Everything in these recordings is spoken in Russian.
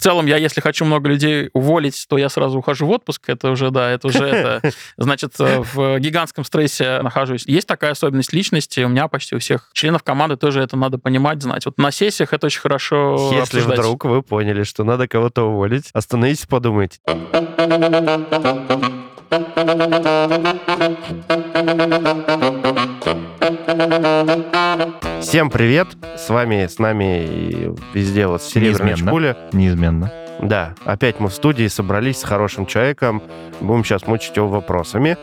В целом, я, если хочу много людей уволить, то я сразу ухожу в отпуск. Это уже, да, это уже это. Значит, э, в гигантском стрессе нахожусь. Есть такая особенность личности. У меня почти у всех членов команды тоже это надо понимать, знать. Вот на сессиях это очень хорошо Если обсуждать. вдруг вы поняли, что надо кого-то уволить, остановитесь, подумайте. Всем привет! С вами, с нами и везде вот Серебряная Неизменно. Шпуля. Неизменно. Да, опять мы в студии собрались с хорошим человеком. Будем сейчас мучить его вопросами.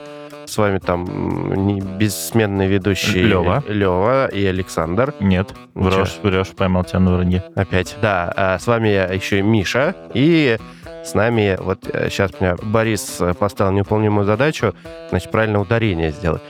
С вами там бессменный ведущий Лёва. Лева и Александр. Нет, врешь, врешь, поймал тебя на вранье. Опять. Да, а с вами я еще и Миша. И с нами, вот сейчас меня Борис э, поставил невыполнимую задачу, значит, правильно ударение сделать.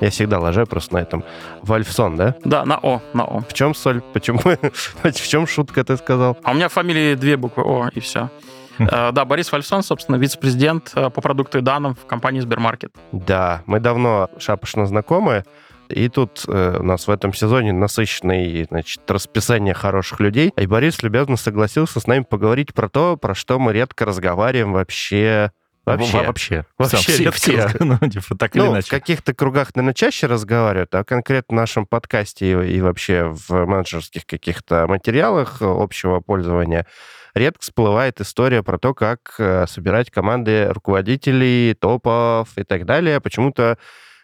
Я всегда ложу просто на этом. Вальфсон, да? Да, на О, на О. В чем соль? Почему? В чем шутка, ты сказал? А у меня в фамилии две буквы О, и все. Хм. Да, Борис Фальсон, собственно, вице-президент э, по продукту и данным в компании Сбермаркет. Да, мы давно шапошно знакомы. И тут э, у нас в этом сезоне насыщенное значит, расписание хороших людей. И Борис любезно согласился с нами поговорить про то, про что мы редко разговариваем вообще. Вообще. Во- Вообще. Вообще все, редко все, ну, типа, так или Ну, в иначе. каких-то кругах, наверное, чаще разговаривают, а конкретно в нашем подкасте и, и вообще в менеджерских каких-то материалах общего пользования редко всплывает история про то, как э, собирать команды руководителей, топов и так далее. Почему-то,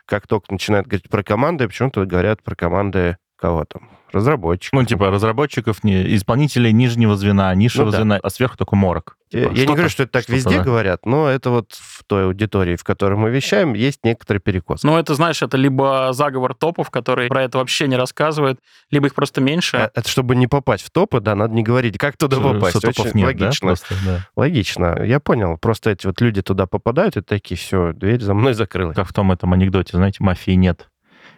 как только начинают говорить про команды, почему-то говорят про команды кого там? Разработчиков. Ну, типа, разработчиков, не, исполнителей нижнего звена, низшего Ну да. звена, а сверху только морок. Я, Типа, я не говорю, что это так везде да. говорят, но это вот в той аудитории, в которой мы вещаем, есть некоторый перекос. Ну, это, знаешь, это либо заговор топов, который про это вообще не рассказывает, либо их просто меньше. А, Это чтобы не попасть в топы, да, надо не говорить, как туда Что- попасть. что топов Очень нет, да, логично. просто, да. Логично. Я понял. Просто эти вот люди туда попадают и такие, все, дверь за мной закрылась. Как в том этом анекдоте, знаете, мафии нет.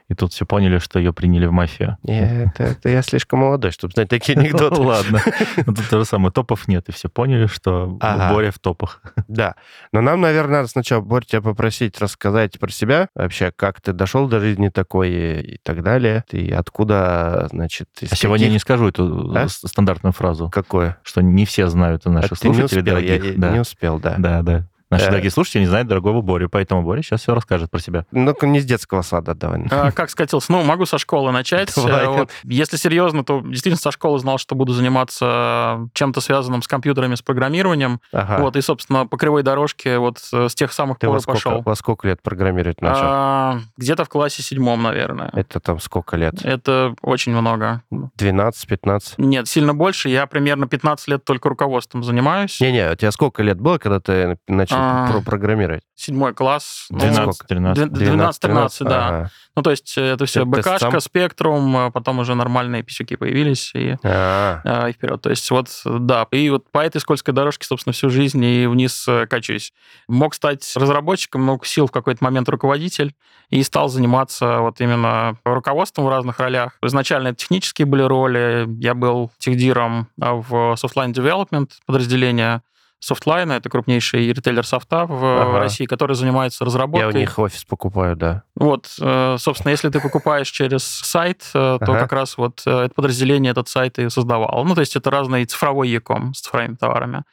И тут все поняли, что ее приняли в мафию. Не, Это, это я слишком молодой, чтобы знать такие анекдоты. Ну, Ладно. Ну, Тут то же самое. Топов нет, и все поняли, что. Боря в топах. Да. Но нам, наверное, надо сначала, Борь, тебя попросить рассказать про себя. Вообще, как ты дошел до жизни такой и, и так далее. Ты откуда, значит, А сегодня я не скажу эту А? стандартную фразу, Какое? что не все знают А наших слушателей я- дорогих. я не успел, да. Да, да. Наши Э. дорогие слушатели не знают дорогого Борю, поэтому Боря сейчас все расскажет про себя. Ну-ка, не с детского сада давай. А, Как скатился? Ну, могу со школы начать. Давай. Вот. Если серьезно, то действительно со школы знал, что буду заниматься чем-то связанным с компьютерами, с программированием. Ага. Вот, и, собственно, по кривой дорожке вот с тех самых Ты во пор сколько, пошел. во сколько лет программировать начал? А, Где-то в классе седьмом, наверное. Это там сколько лет? Это очень много. 12-15? Нет, сильно больше. Я примерно 15 лет только руководством занимаюсь. Не-не, у тебя сколько лет было, когда ты начал А. про- программировать? Седьмой класс. ну, 12, сколько? 13. 12-13, да. Ага. Ну, то есть э, это все БКшка? Спектрум, а потом уже нормальные писюки появились, и, А, а, и вперед. То есть вот, да, и вот по этой скользкой дорожке, собственно, всю жизнь и вниз э, качусь. Мог стать разработчиком, но укусил в какой-то момент руководитель и стал заниматься вот именно руководством в разных ролях. Изначально это технические были роли. Я был техдиром в Softline Development подразделения Softline, это крупнейший ритейлер софта в Ага. России, который занимается я разработкой. у них офис покупаю, да. Вот, э, собственно, если ты покупаешь через сайт, э, то Ага. как раз вот э, это подразделение этот сайт и создавал. Ну, то есть это разный цифровой яком с цифровыми товарами.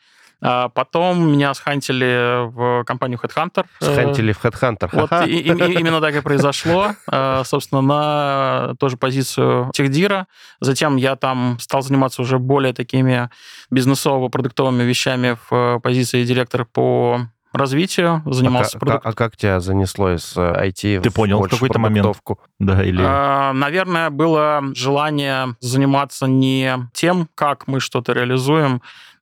А потом меня схантили в компанию Headhunter. Э, Схантили в Headhunter. Вот Ха-ха. и- и- и- именно так и произошло. Э, Собственно, на тоже позицию техдира. Затем я там стал заниматься уже более такими бизнесово-продуктовыми вещами в э, позиции директора по развитию. а, Занимался ка- продуктом. а как тебя занесло из IT Ты в понял в какой-то момент? Да, или... А, Наверное, было желание заниматься не тем, как мы что-то реализуем,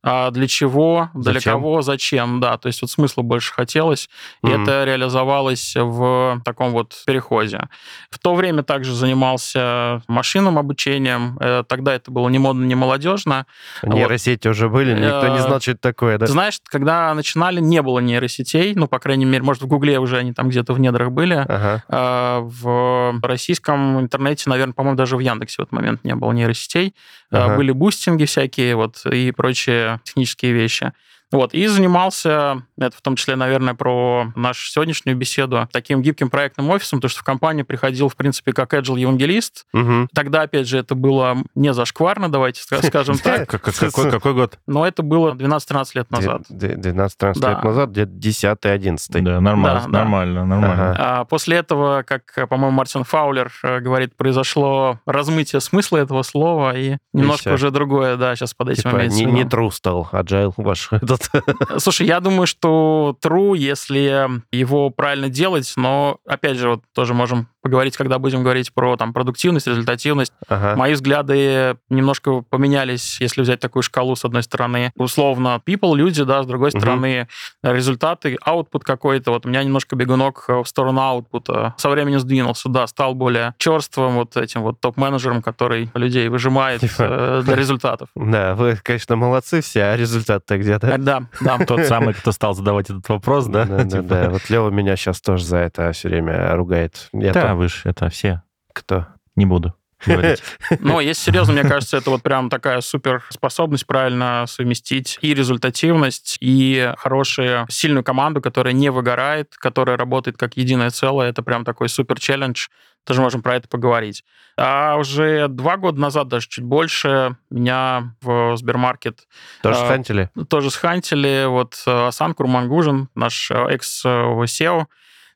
а для чего, для Зачем? кого, зачем, да. То есть вот смысла больше хотелось, и Мгм. это реализовалось в таком вот переходе. В то время также занимался машинным обучением. Э, Тогда это было не модно, не молодежно. Нейросети уже были, никто не Э, знал, что это такое, да? Знаешь, когда начинали, не было нейросетей, ну, по крайней мере, может, в Гугле уже они там где-то в недрах были. Ага. А, В российском интернете, наверное, по-моему, даже в Яндексе в этот момент не было нейросетей. Ага. Были boosting и всякие вот и прочие технические вещи. Вот, и занимался, это в том числе, наверное, про нашу сегодняшнюю беседу, таким гибким проектным офисом, потому что в компанию приходил, в принципе, как agile евангелист. Мгм. Тогда, опять же, это было не зашкварно, давайте ска- скажем так, Как- как- Какой какой год? но это было 12-13 лет назад. Д- д- 12-13 Да. лет назад, где-то 10-11. Да, нормально, Да, да. нормально, нормально. Ага. А После этого, как, по-моему, Мартин Фаулер э, говорит, произошло размытие смысла этого слова и немножко уже другое, да, сейчас под этим Типа имеется не, не true стал, agile ваш этот. Слушай, я думаю, что true, если его правильно делать, но, опять же, вот тоже можем поговорить, когда будем говорить про там продуктивность, результативность. Ага. Мои взгляды немножко поменялись, если взять такую шкалу, с одной стороны, условно, people, люди, да, с другой Мгм. стороны, результаты, output какой-то. Вот у меня немножко бегунок э, в сторону аутпута со временем сдвинулся, да, стал более черствым вот этим вот топ-менеджером, который людей выжимает Типа. э, для результатов. Да, вы, конечно, молодцы все, а результат-то где-то? Э, Да, да. Тот самый, кто стал задавать этот вопрос, да? Да, да, Типа. Вот Лева меня сейчас тоже за это все время ругает. Я вы ж это все. Кто? Не буду говорить. Но если серьезно, мне кажется, это вот прям такая суперспособность правильно совместить и результативность, и хорошую, сильную команду, которая не выгорает, которая работает как единое целое. Это прям такой супер челлендж. Тоже можем про это поговорить. А уже два года назад, даже чуть больше, меня в Сбермаркет Тоже А, хантили? тоже схантили. Вот э, Асан Курмангужин, наш э, экс-SEO,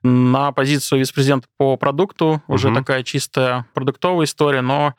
на позицию вице-президента по продукту. Уже Мгм. такая чистая продуктовая история, но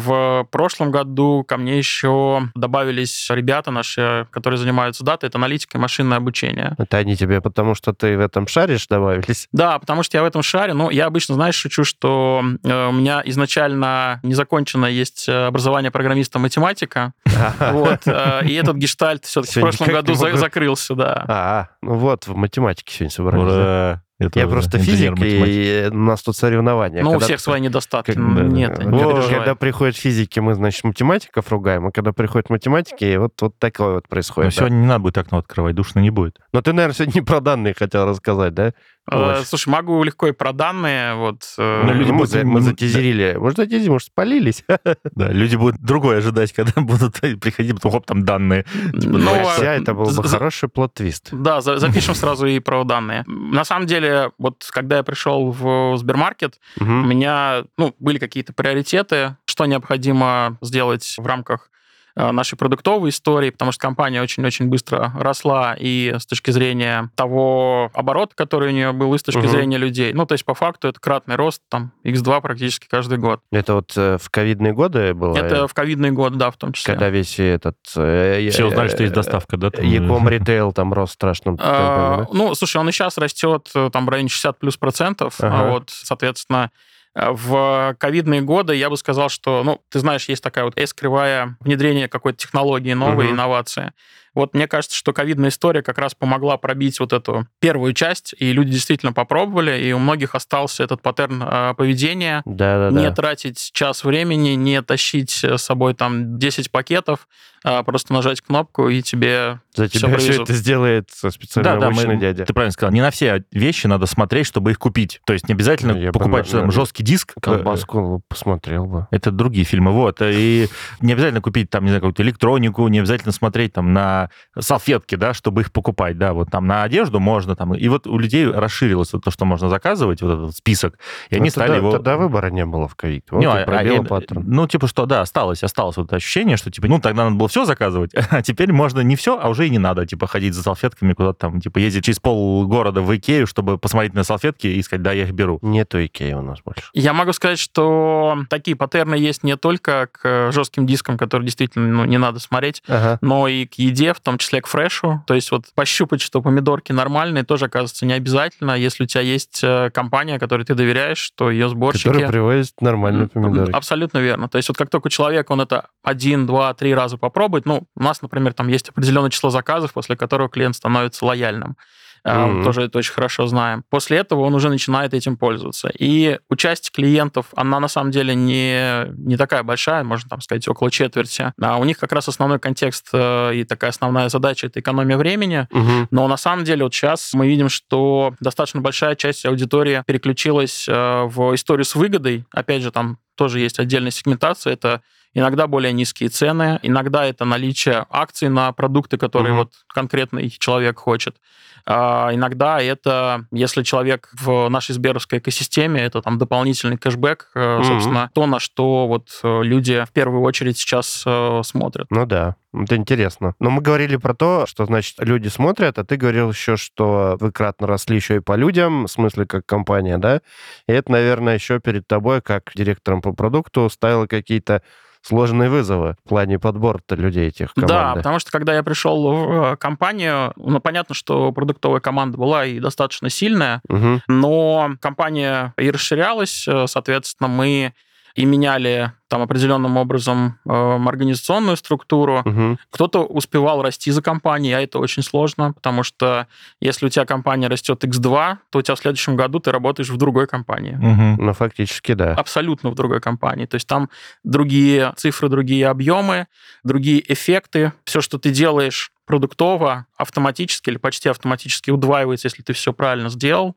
в прошлом году ко мне еще добавились ребята наши, которые занимаются датой, это аналитика и машинное обучение. Это они тебе потому, что ты в этом шаришь, добавились? Да, потому что я в этом шаре. Ну, я обычно, знаешь, шучу, что э, у меня изначально незакончено есть э, образование программиста-математика. Вот. э, И этот гештальт все-таки в прошлом году закрылся, да. А, ну вот, в математике сегодня собрались. Ура! Я просто физик, и у нас тут соревнования. Ну, у всех свои недостатки. как- да, Нет, да. не Вот, когда приходят физики, мы, значит, математиков ругаем, а когда приходят математики, вот, вот такое вот Но происходит. да. сегодня не надо будет окно открывать, душно не будет. Но ты, наверное, сегодня не про данные хотел рассказать, да? Э, Ой. Слушай, могу легко и про данные. Вот, э, Ну, люди, мы, будут- за- мы затизерили. Может, затизерили, может, спалились? Да, люди будут другое ожидать, когда будут приходить, потом хоп, там данные. ну, Ой, а, вся это был бы за- хороший плот-твист. Да, за- запишем сразу и про данные. На самом деле, вот когда я пришел в Сбермаркет, у Мгм. меня ну, были какие-то приоритеты, что необходимо сделать в рамках э, нашей продуктовой истории, потому что компания очень-очень быстро росла и с точки зрения того оборота, который у нее был, и с точки Мгм. зрения людей. Ну, то есть, по факту, это кратный рост, там, x2 практически каждый год. Это вот э, в ковидные годы было? Это в ковидный год, да, в том числе. Когда весь этот... э, Все э, узнали, что есть э, доставка, да? там? Яком ритейл там рос страшным А? Ну, слушай, он и сейчас растет э, там в районе 60 плюс процентов. А Вот, соответственно, э, в ковидные годы я бы сказал, что, ну, ты знаешь, есть такая вот S-кривая внедрение какой-то технологии, новой Мгм. инновации. Вот мне кажется, что ковидная история как раз помогла пробить вот эту первую часть, и люди действительно попробовали, и у многих остался этот паттерн э, поведения, Да-да-да. не тратить час времени, не тащить с собой там 10 пакетов, а просто нажать кнопку, и тебе За всё тебя все привезут. это сделает специально Да, да, мы- дядя. ты правильно сказал. Не на все вещи надо смотреть, чтобы их купить. То есть не обязательно Ну, я бы, покупать что там, жесткий диск. Колбаску посмотрел бы. Это другие фильмы, вот. И не обязательно купить там, не знаю, какую-то электронику, не обязательно смотреть там на салфетки, да, чтобы их покупать, да, вот там на одежду можно там. И вот у людей расширилось вот то, что можно заказывать, вот этот список, и они Ну, стали тогда, его... тогда выбора не было в ковид. Вот Не, и а- пробило а- паттерн. Ну, типа что, да, осталось, осталось вот это ощущение, что, типа, ну, тогда надо было все заказывать, а теперь можно не все, а уже и не надо, типа, ходить за салфетками куда-то там, типа, ездить через пол города в Икею, чтобы посмотреть на салфетки и сказать, да, я их беру. Нету Икеи у нас больше. Я могу сказать, что такие паттерны есть не только к жестким дискам, которые действительно ну, не надо смотреть, Ага. но и к еде, в том числе к фрешу. То есть вот пощупать, что помидорки нормальные, тоже оказывается не обязательно. Если у тебя есть э, компания, которой ты доверяешь, что ее сборщики... Который привозит нормальные помидоры. Абсолютно верно. То есть вот как только человек, он это один, два, три раза попробует, ну, у нас, например, там есть определенное число заказов, после которого клиент становится лояльным. Мгм. Тоже это очень хорошо знаем. После этого он уже начинает этим пользоваться. И участие клиентов, она на самом деле не, не такая большая, можно там сказать, около четверти. А у них как раз основной контекст э, и такая основная задача — это экономия времени. Мгм. Но на самом деле вот сейчас мы видим, что достаточно большая часть аудитории переключилась э, в историю с выгодой. Опять же, там тоже есть отдельная сегментация. Это иногда более низкие цены, иногда это наличие акций на продукты, которые Мгм. вот конкретный человек хочет. А иногда это, если человек в нашей сберовской экосистеме, это там дополнительный кэшбэк, Мгм. собственно, то, на что вот э, люди в первую очередь сейчас э, смотрят. Ну да, это интересно. Но мы говорили про то, что, значит, люди смотрят, а ты говорил еще, что вы кратно росли еще и по людям, в смысле, как компания, да? И это, наверное, еще перед тобой, как директором по продукту, ставило какие-то сложные вызовы в плане подбора-то людей этих команды. Да, потому что когда я пришел в э, компанию, ну, понятно, что продуктовая команда была и достаточно сильная, Мгм. но компания и расширялась, э, соответственно, мы и меняли там определенным образом э, организационную структуру. Мгм. Кто-то успевал расти за компанией, а это очень сложно, потому что если у тебя компания растет x2, то у тебя в следующем году ты работаешь в другой компании. Мгм. Ну, фактически, да. Абсолютно в другой компании. То есть там другие цифры, другие объемы, другие эффекты. Все, что ты делаешь продуктово, автоматически или почти автоматически удваивается, если ты все правильно сделал.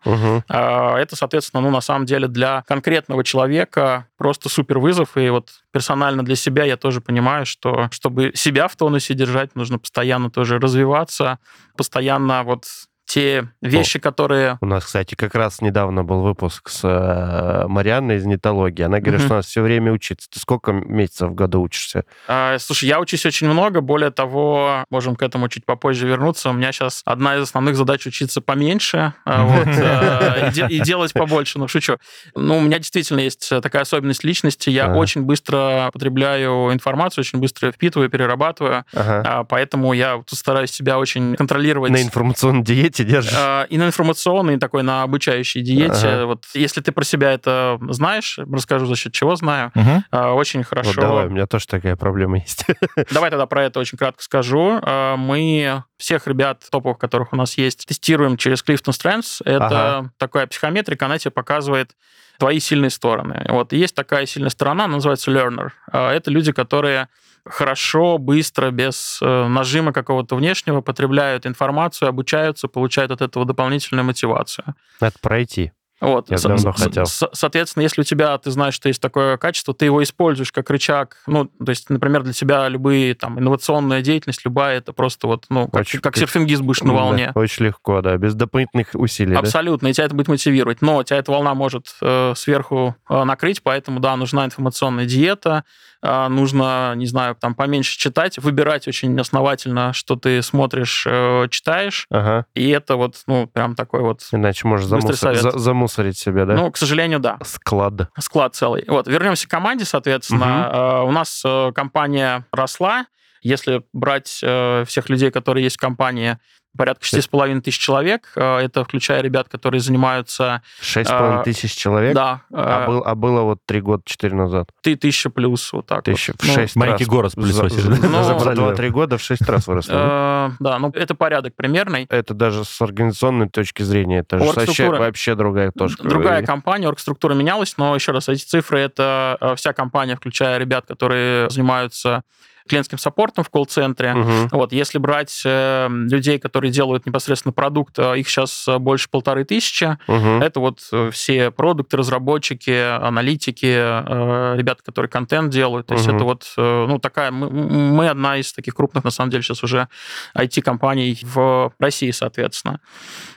А, Это, соответственно, ну, на самом деле для конкретного человека просто супер вызов. И вот персонально для себя я тоже понимаю, что чтобы себя в тонусе держать, нужно постоянно тоже развиваться, постоянно вот те вещи, которые... У нас, кстати, как раз недавно был выпуск с э, Марианной из нетологии. Она говорит, Мгм. что у нас все время учиться. Ты сколько месяцев в году учишься? А, Слушай, я учусь очень много, более того, можем к этому чуть попозже вернуться. У меня сейчас одна из основных задач учиться поменьше а, э, и, де- и делать побольше. Ну, шучу. Ну, у меня действительно есть такая особенность личности. Я очень быстро потребляю информацию, очень быстро впитываю, перерабатываю. А, Поэтому я стараюсь себя очень контролировать. На информационной диете держишь? А, И на информационной, и такой на обучающей диете. Ага. Вот если ты про себя это знаешь, расскажу, за счет чего знаю. А, Очень хорошо. Вот давай, у меня тоже такая проблема есть. Давай тогда про это очень кратко скажу. Э, Мы всех ребят топовых, которых у нас есть, тестируем через Clifton Strengths. Это Ага. такая психометрика, она тебе показывает твои сильные стороны. Вот есть такая сильная сторона, она называется learner. Э, Это люди, которые хорошо, быстро, без э, нажима какого-то внешнего потребляют информацию, обучаются, получают от этого дополнительную мотивацию. Надо пройти. Вот. Я давно со- хотел. со- Соответственно, если у тебя, ты знаешь, что есть такое качество, ты его используешь как рычаг. Ну, то есть, например, для тебя любые там инновационная деятельность, любая, это просто вот, ну, как, Очень- как серфингист будешь на Да, волне. очень легко, да, без дополнительных усилий. да? Абсолютно, и тебя это будет мотивировать. Но тебя эта волна может э, сверху э, накрыть, поэтому, да, нужна информационная диета, э, нужно, не знаю, там поменьше читать, выбирать очень основательно, что ты смотришь, э, читаешь, Ага. и это вот, ну, прям такой вот, Иначе можешь замусор- за- замусорить себя, да? ну, к сожалению, да. Склад. склад целый. Вот, вернемся к команде, соответственно. Э, У нас э, компания росла. Если брать э, всех людей, которые есть в компании, порядка 6,5 тысяч человек. Э, Это включая ребят, которые занимаются... Шесть с половиной А, тысяч человек? Да, А, э, был- а было вот три года, четыре назад. ты тысяча плюс, вот так Тысяча вот. в Ну, шесть маленький раз. город пылесосили, За- да? за- Ну, За Забрали. два-три года в шесть раз выросло. э, Да, ну это порядок примерный. Это даже с организационной точки зрения, это же вообще другая тоже. Другая компания, оргструктура менялась, но еще раз, эти цифры это э, вся компания, включая ребят, которые занимаются клиентским саппортом в колл-центре. Мгм. Вот, если брать э, людей, которые делают непосредственно продукт, э, их сейчас э, больше полторы тысячи. Мгм. Это вот э, все продукты, разработчики, аналитики, э, ребята, которые контент делают. То есть Мгм. это вот, э, ну, такая... Мы, мы одна из таких крупных, на самом деле, сейчас уже IT-компаний в России, соответственно.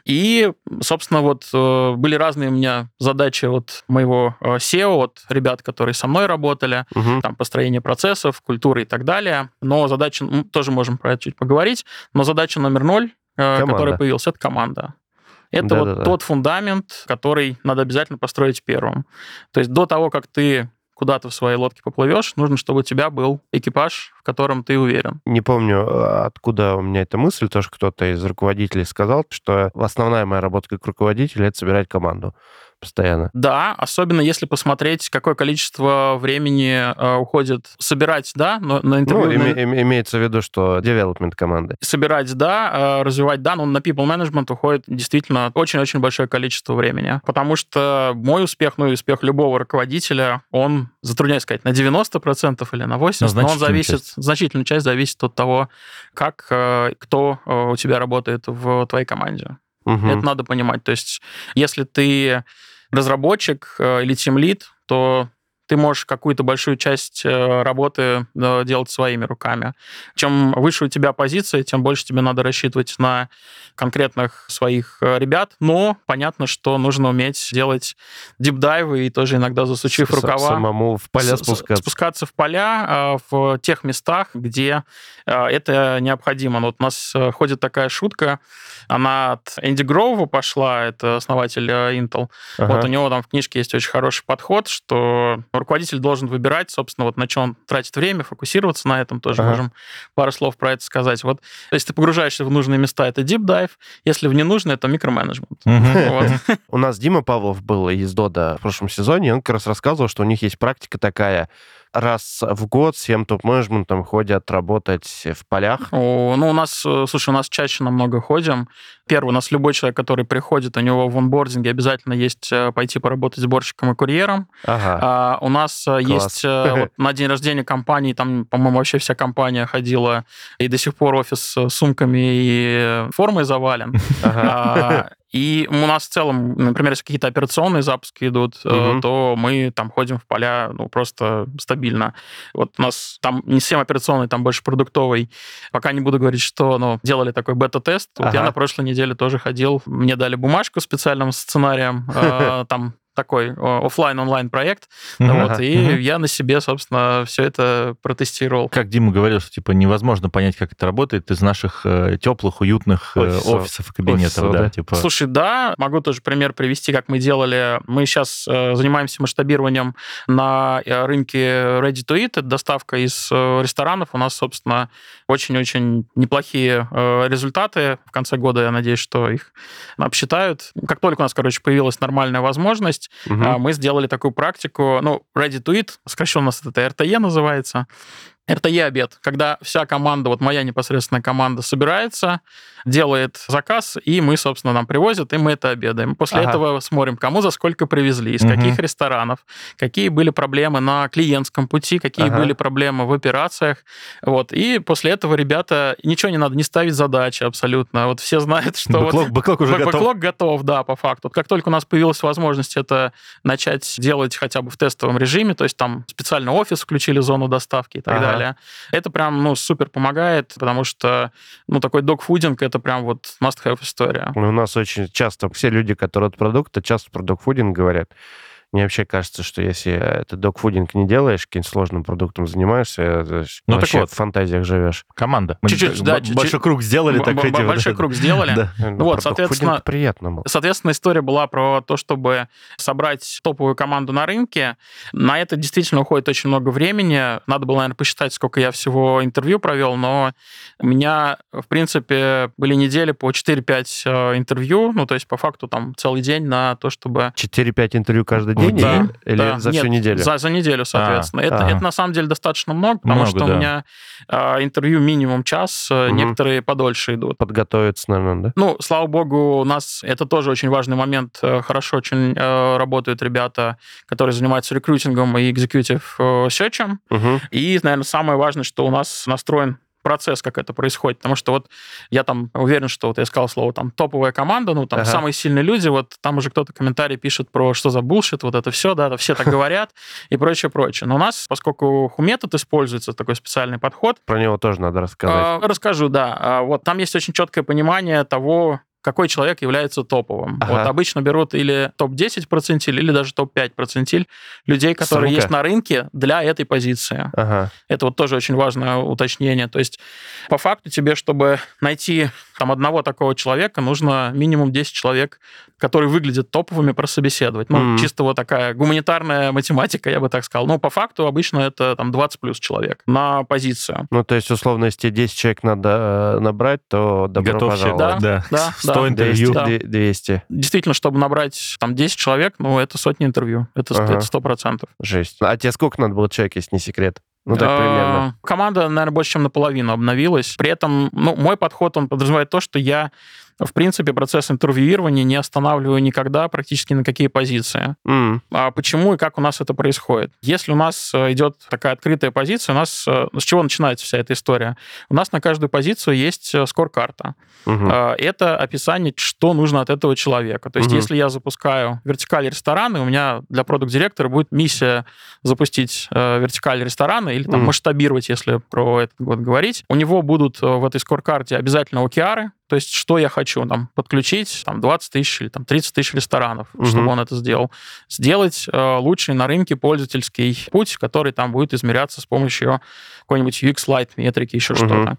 И, собственно, вот э, были разные у меня задачи от моего SEO, от ребят, которые со мной работали Мгм. там, построение процессов, культуры и так далее. Но задача, м, тоже можем про это чуть поговорить, но задача номер ноль, э, Команда. которая появилась, это команда. Это вот Да-да-да. тот фундамент, который надо обязательно построить первым. То есть до того, как ты куда-то в своей лодке поплывешь, нужно, чтобы у тебя был экипаж, в котором ты уверен. Не помню, а, откуда у меня эта мысль, тоже кто-то из руководителей сказал, что основная моя работа как руководитель — это собирать команду постоянно. Да, особенно если посмотреть, какое количество времени э, уходит собирать, да, но на интервью... Ну, на- име- име- имеется в виду, что development команды. собирать, да, э, развивать, да, но на people management уходит действительно очень-очень большое количество времени. Потому что мой успех, ну и успех любого руководителя, он, затрудняюсь сказать, на 90% или на 80%, но он значительную зависит, часть. значительная часть зависит от того, как, э, кто э, у тебя работает в твоей команде. Мгм. Это надо понимать. То есть, если ты разработчик э, или тимлид, то ты можешь какую-то большую часть э, работы э, делать своими руками. Чем выше у тебя позиция, тем больше тебе надо рассчитывать на конкретных своих э, ребят. Но понятно, что нужно уметь делать дипдайвы и тоже иногда засучив С- рукава. Самому в поля спускаться. спускаться в поля в тех местах, где это необходимо. Вот у нас ходит такая шутка, она от Энди Гроува пошла, это основатель Intel. Ага. Вот у него там в книжке есть очень хороший подход, что руководитель должен выбирать, собственно, вот на чем он тратит время, фокусироваться на этом тоже Ага. можем пару слов про это сказать. Вот, есть ты погружаешься в нужные места, это deep dive, если в ненужные, это микроменеджмент. У нас Дима Павлов был из Дода в прошлом сезоне, он как раз рассказывал, что у них есть практика такая, раз в год всем топ-менеджментом ходят работать в полях. О, Ну, у нас, э, слушай, у нас чаще намного ходим. Первый, у нас любой человек, который приходит, у него в онбординге обязательно есть э, пойти поработать сборщиком и курьером. Ага. А, у нас э, есть э, вот на день рождения компании, там, по-моему, вообще вся компания ходила, и до сих пор офис с сумками и формой завален. ага. А, И у нас в целом, например, если какие-то операционные запуски идут, Мгм. то мы там ходим в поля ну, просто стабильно. Вот у нас там не совсем операционный, там больше продуктовый. Пока не буду говорить, что ну, делали такой бета-тест. Вот я Ага. на прошлой неделе тоже ходил. Мне дали бумажку с специальным сценарием. э, Там такой оффлайн онлайн проект. Мгм. Вот, и Мгм. я на себе, собственно, все это протестировал. Как Дима говорил, что типа невозможно понять, как это работает из наших э, теплых, уютных э, Офисов. офисов и кабинетов, Офисов, да, да. типа. Слушай, да, могу тоже пример привести, как мы делали. Мы сейчас э, занимаемся масштабированием на э, рынке Ready to Eat. Это доставка из э, ресторанов. У нас, собственно, очень-очень неплохие э, результаты. В конце года, я надеюсь, что их обсчитают. Как только у нас, короче, появилась нормальная возможность, Мгм. а, мы сделали такую практику, ну, Ready to Eat, сокращенно у нас это RTE называется, RTE обед, когда вся команда, вот моя непосредственная команда собирается, делает заказ, и мы, собственно, нам привозят, и мы это обедаем. После Ага. этого смотрим, кому за сколько привезли, из Мгм. каких ресторанов, какие были проблемы на клиентском пути, какие Ага. были проблемы в операциях. Вот. И после этого ребята, ничего не надо, не ставить задачи абсолютно. Вот все знают, что вот Бэклог, бэклог уже Бэк- готов. Бэклог готов, да, по факту. Вот как только у нас появилась возможность это начать делать хотя бы в тестовом режиме, то есть там специально офис включили, зону доставки и так Ага. далее, это прям, ну, супер помогает, потому что, ну, такой докфудинг это прям вот must-have история. У нас очень часто все люди, которые от продукта, часто про докфудинг говорят. Мне вообще кажется, что если это докфудинг не делаешь, каким-то сложным продуктом занимаешься, ж Ну, так вообще вот. в фантазиях живешь. Команда. Мы Чуть-чуть, да, чуть-чуть. Большой круг сделали, так вот Большой круг сделали. Да. Ну, Вот, про соответственно, приятно было. Соответственно, история была про то, чтобы собрать топовую команду на рынке. На это действительно уходит очень много времени. Надо было, наверное, посчитать, сколько я всего интервью провел, но у меня, в принципе, были недели по 4-5 э, интервью, ну, то есть, по факту, там, целый день на то, чтобы 4-5 интервью каждый день да, или, да. за всю Нет, неделю? За, за неделю, соответственно. это, ага. это на самом деле достаточно много, потому Много, что да. у меня э, интервью минимум час, э, Мгм. некоторые подольше идут. Подготовиться, наверное, да? Ну, слава богу, у нас это тоже очень важный момент. Э, Хорошо очень э, работают ребята, которые занимаются рекрутингом и экзекьютив сетчем. Мгм. И, наверное, самое важное, что у нас настроен процесс, как это происходит. Потому что вот я там уверен, что вот я сказал слово там топовая команда, ну там Ага. самые сильные люди, вот там уже кто-то комментарий пишет про что за булшит, вот это все, да, все так говорят и прочее, прочее. Но у нас, поскольку хуметод используется, такой специальный подход, Про него тоже надо рассказать. а, Расскажу, да. А, Вот там есть очень четкое понимание того, какой человек является топовым. Ага. Вот обычно берут или топ-10 процентиль, или даже топ-5 процентиль людей, которые рынка. есть на рынке для этой позиции. Ага. Это вот тоже очень важное уточнение. То есть по факту тебе, чтобы найти там одного такого человека, нужно минимум 10 человек, которые выглядят топовыми, прособеседовать. Ну, Мгм. чисто вот такая гуманитарная математика, я бы так сказал. Ну, по факту обычно это там 20 плюс человек на позицию. Ну, то есть, условно, если тебе 10 человек надо э, набрать, то добро Готов все, пожаловать. да. Да, 100 да. интервью. 200, Да. две- 200. Действительно, чтобы набрать там 10 человек, ну, это сотни интервью. Это Ага. это сто процентов. Жесть. А тебе сколько надо было человек, если не секрет? Ну, так примерно. Команда, наверное, больше, чем наполовину обновилась. При этом, ну, мой подход, он подразумевает то, что я в принципе, процесс интервьюирования не останавливаю никогда практически на какие позиции. М, А почему и как у нас это происходит? Если у нас э, идет такая открытая позиция, у нас э, с чего начинается вся эта история? У нас на каждую позицию есть э, скор-карта. А, Это описание, что нужно от этого человека. То есть, Мгм. если я запускаю вертикаль ресторана, у меня для продукт-директора будет миссия запустить вертикаль ресторана или там Мгм. масштабировать, если про этот год говорить. У него будут в этой скор-карте обязательно OKR, то есть что я хочу там подключить, там 20 тысяч или там 30 тысяч ресторанов, Мгм. чтобы он это сделал. Сделать э, лучший на рынке пользовательский путь, который там будет измеряться с помощью какой-нибудь UX-Lite метрики, еще Мгм. что-то.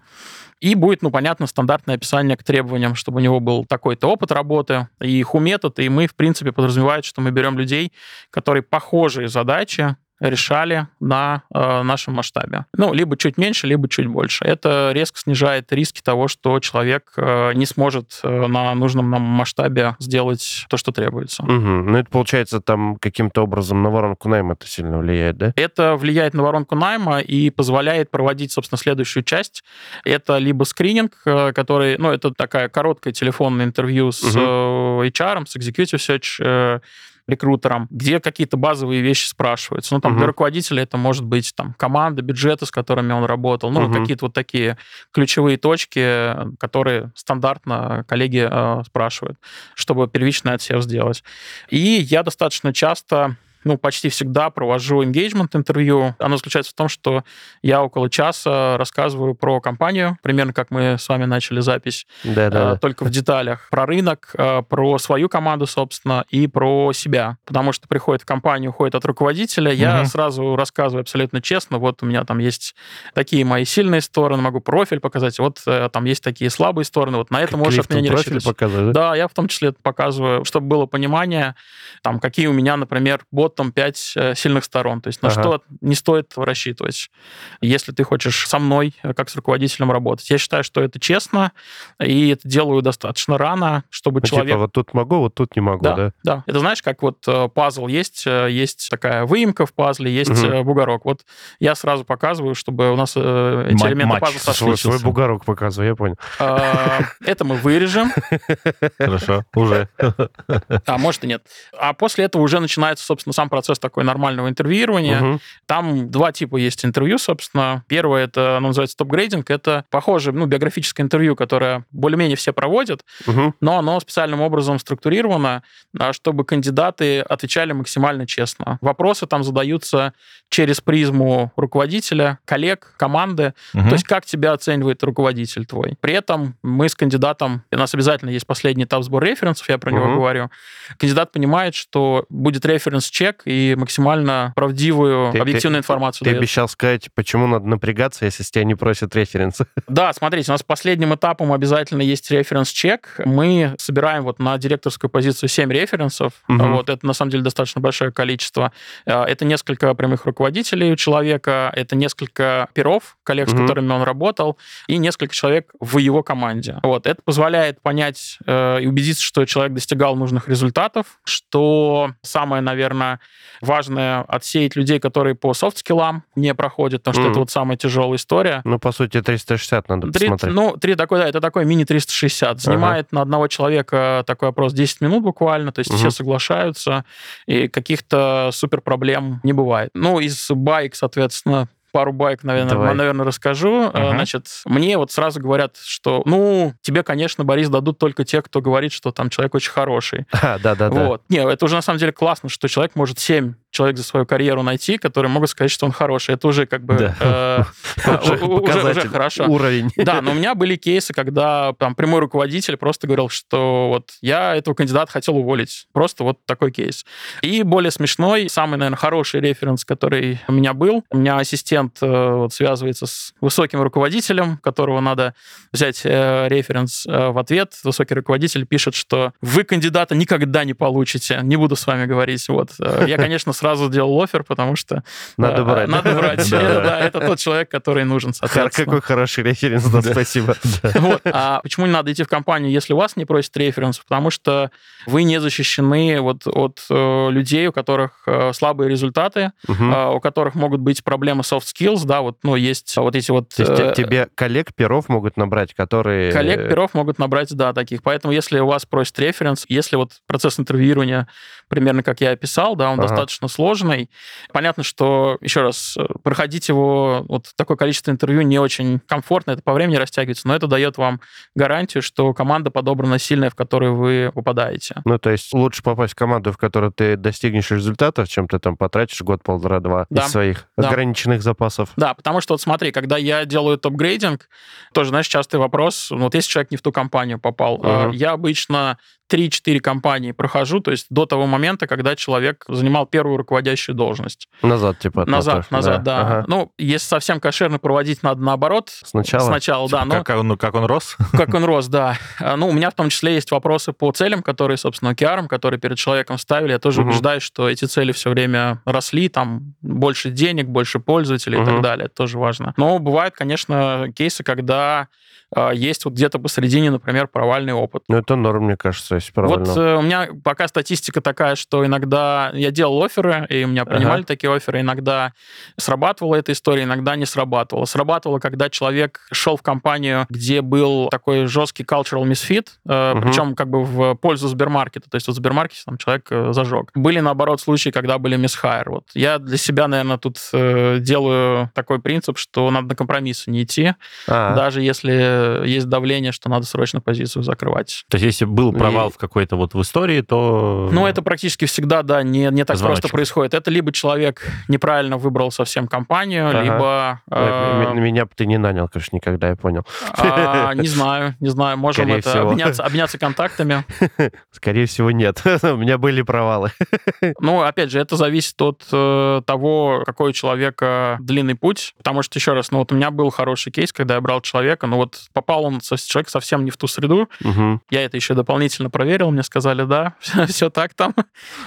И будет, ну, понятно, стандартное описание к требованиям, чтобы у него был такой-то опыт работы, и их метод, и мы, в принципе, подразумевает, что мы берем людей, которые похожие задачи решали на э, нашем масштабе. Ну, либо чуть меньше, либо чуть больше. Это резко снижает риски того, что человек э, не сможет э, на нужном нам масштабе сделать то, что требуется. Мгм. Ну, это, получается, там каким-то образом на воронку найма это сильно влияет, да? Это влияет на воронку найма и позволяет проводить, собственно, следующую часть. Это либо скрининг, э, который, ну, это такая короткое телефонное интервью с Мгм. э, HR, с Executive Search э, рекрутером, где какие-то базовые вещи спрашиваются. Ну, там Мгм. для руководителя это может быть там команда, бюджеты, с которыми он работал, ну, Мгм. какие-то вот такие ключевые точки, которые стандартно коллеги э, спрашивают, чтобы первичный отсев сделать. И я достаточно часто ну, почти всегда провожу engagement интервью. Оно заключается в том, что я около часа рассказываю про компанию, примерно как мы с вами начали запись, Да-да. э, только в деталях, про рынок, э, про свою команду, собственно, и про себя. Потому что приходит в компанию, уходит от руководителя, я Мгм. сразу рассказываю абсолютно честно, вот у меня там есть такие мои сильные стороны, могу профиль показать, вот э, там есть такие слабые стороны, вот на это можешь от меня не рассчитывать. да? Да, я в том числе это показываю, чтобы было понимание, там, какие у меня, например, бот там 5 сильных сторон, то есть на Ага. что не стоит рассчитывать, если ты хочешь со мной, э, как с руководителем, работать. Я считаю, что это честно, и это делаю достаточно рано, чтобы Ну, человек... Типа, вот тут могу, вот тут не могу, Да, да? да. Это знаешь, как вот э, пазл есть, э, есть такая выемка в пазле, есть э, бугорок. Вот я сразу показываю, чтобы у нас э, эти Ма- элементы матч пазла со сошлись. Свой, бугорок показываю, я понял. А, Это мы вырежем, Хорошо, уже. а может и нет. А после этого уже начинается, собственно, сам процесс такой нормального интервьюирования. Мгм. Там два типа есть интервью, собственно. Первое, это, оно называется топ-грейдинг. Это похоже, ну, биографическое интервью, которое более-менее все проводят, Мгм. но оно специальным образом структурировано, а, чтобы кандидаты отвечали максимально честно. Вопросы там задаются через призму руководителя, коллег, команды. Мгм. То есть как тебя оценивает руководитель твой. При этом мы с кандидатом, у нас обязательно есть последний этап сбора референсов, я про него Мгм. говорю. Кандидат понимает, что будет референс-чек и максимально правдивую, Ты- объективную ты- информацию Ты дает. обещал сказать, почему надо напрягаться, если с тебя не просят референсы. Да, смотрите, у нас последним этапом обязательно есть референс-чек. Мы собираем вот на директорскую позицию 7 референсов. Мгм. Вот, это на самом деле достаточно большое количество. Э, Это несколько прямых руководителей у человека, это несколько перов, коллег, с Мгм. которыми он работал, и несколько человек в его команде. Вот, это позволяет понять э, и убедиться, что человек достигал нужных результатов, что самое, наверное, важное отсеять людей, которые по софт-скиллам не проходят, потому что Мгм. это вот самая тяжелая история. Ну, по сути, 360 надо Три- посмотреть. ну, три такой, да, это такой мини-360. Занимает на одного человека такой опрос 10 минут буквально, то есть Мгм. все соглашаются, и каких-то супер проблем не бывает. Ну, из байк, соответственно, пару байк, наверное, Давай. наверное, расскажу. Мгм. Значит, мне вот сразу говорят, что, ну, тебе, конечно, Борис, дадут только те, кто говорит, что там человек очень хороший. А, да-да-да. Вот. Не, это уже на самом деле классно, что человек может 7 человек за свою карьеру найти, которые могут сказать, что он хороший. Это уже как бы Да. э, Уже уже- хорошо. Уровень. Да, но у меня были кейсы, когда там прямой руководитель просто говорил, что вот я этого кандидата хотел уволить. Просто вот такой кейс. И более смешной, самый, наверное, хороший референс, который у меня был. У меня ассистент э, вот, связывается с высоким руководителем, которого надо взять э, референс э, в ответ. Высокий руководитель пишет, что вы кандидата никогда не получите, не буду с вами говорить. Вот. Э, Я, конечно, сразу сделал офер, потому что Надо э, брать. Надо брать. Да, Это, тот человек, который нужен, соответственно. Какой хороший референс, да, спасибо. А почему не надо идти в компанию, если вас не просят референс? Потому что вы не защищены вот от людей, у которых слабые результаты, э, у которых могут быть проблемы soft skills, да, вот, ну, есть вот эти вот... То есть э, тебе коллег перов могут набрать, которые... Коллег перов могут набрать, да, таких. Поэтому если у вас просят референс, если вот процесс интервьюирования примерно как я описал, да, он ага. достаточно сложный. Понятно, что, еще раз, проходить его, вот такое количество интервью не очень комфортно, это по времени растягивается, но это дает вам гарантию, что команда подобрана сильная, в которую вы попадаете. Ну, то есть лучше попасть в команду, в которой ты достигнешь результатов, чем ты там потратишь год, полтора-два да. из своих да. ограниченных запасов. Да, потому что вот смотри, когда я делаю топ-грейдинг, тоже, знаешь, частый вопрос, ну, вот если человек не в ту компанию попал, uh-huh. я обычно 3-4 компании прохожу, то есть до того момента, когда человек занимал первую руководящую должность. Назад, типа. Назад, назад, да. да. Ага. Ну, если совсем кошерно проводить, надо наоборот. Сначала? Сначала, типа, да. Но... Как, он, как он рос? Как он рос, да. А, ну, у меня в том числе есть вопросы по целям, которые, собственно, OKR, которые перед человеком ставили. Я тоже угу. убеждаюсь, что эти цели все время росли, там больше денег, больше пользователей угу. и так далее. Это тоже важно. Но бывают, конечно, кейсы, когда есть вот где-то посередине, например, провальный опыт. Ну, это норм, мне кажется, если провально. Вот э, у меня пока статистика такая, что иногда я делал оферы, и у меня принимали ага. такие оферы, иногда срабатывала эта история, иногда не срабатывала. Срабатывала, когда человек шел в компанию, где был такой жесткий cultural misfit, э, угу. причем как бы в пользу Сбермаркета, то есть вот в Сбермаркете там человек э, зажег. Были, наоборот, случаи, когда были мисхайр. Вот. Я для себя, наверное, тут э, делаю такой принцип, что надо на компромиссы не идти, А-а. даже если есть давление, что надо срочно позицию закрывать. То есть если был провал и... в какой-то вот в истории, то... Ну, это практически всегда, да, не, не так Звоночек. просто происходит. Это либо человек неправильно выбрал совсем компанию, ага. либо... Э... Меня бы ты не нанял, конечно, никогда, я понял. А, не знаю, не знаю. Можем Скорее это обменяться, обменяться контактами. Скорее всего, нет. У меня были провалы. Ну, опять же, это зависит от э, того, какой у человека длинный путь. Потому что, еще раз, ну вот у меня был хороший кейс, когда я брал человека, ну вот попал он, человек совсем не в ту среду. Угу. Я это еще дополнительно проверил, мне сказали, да, все так там.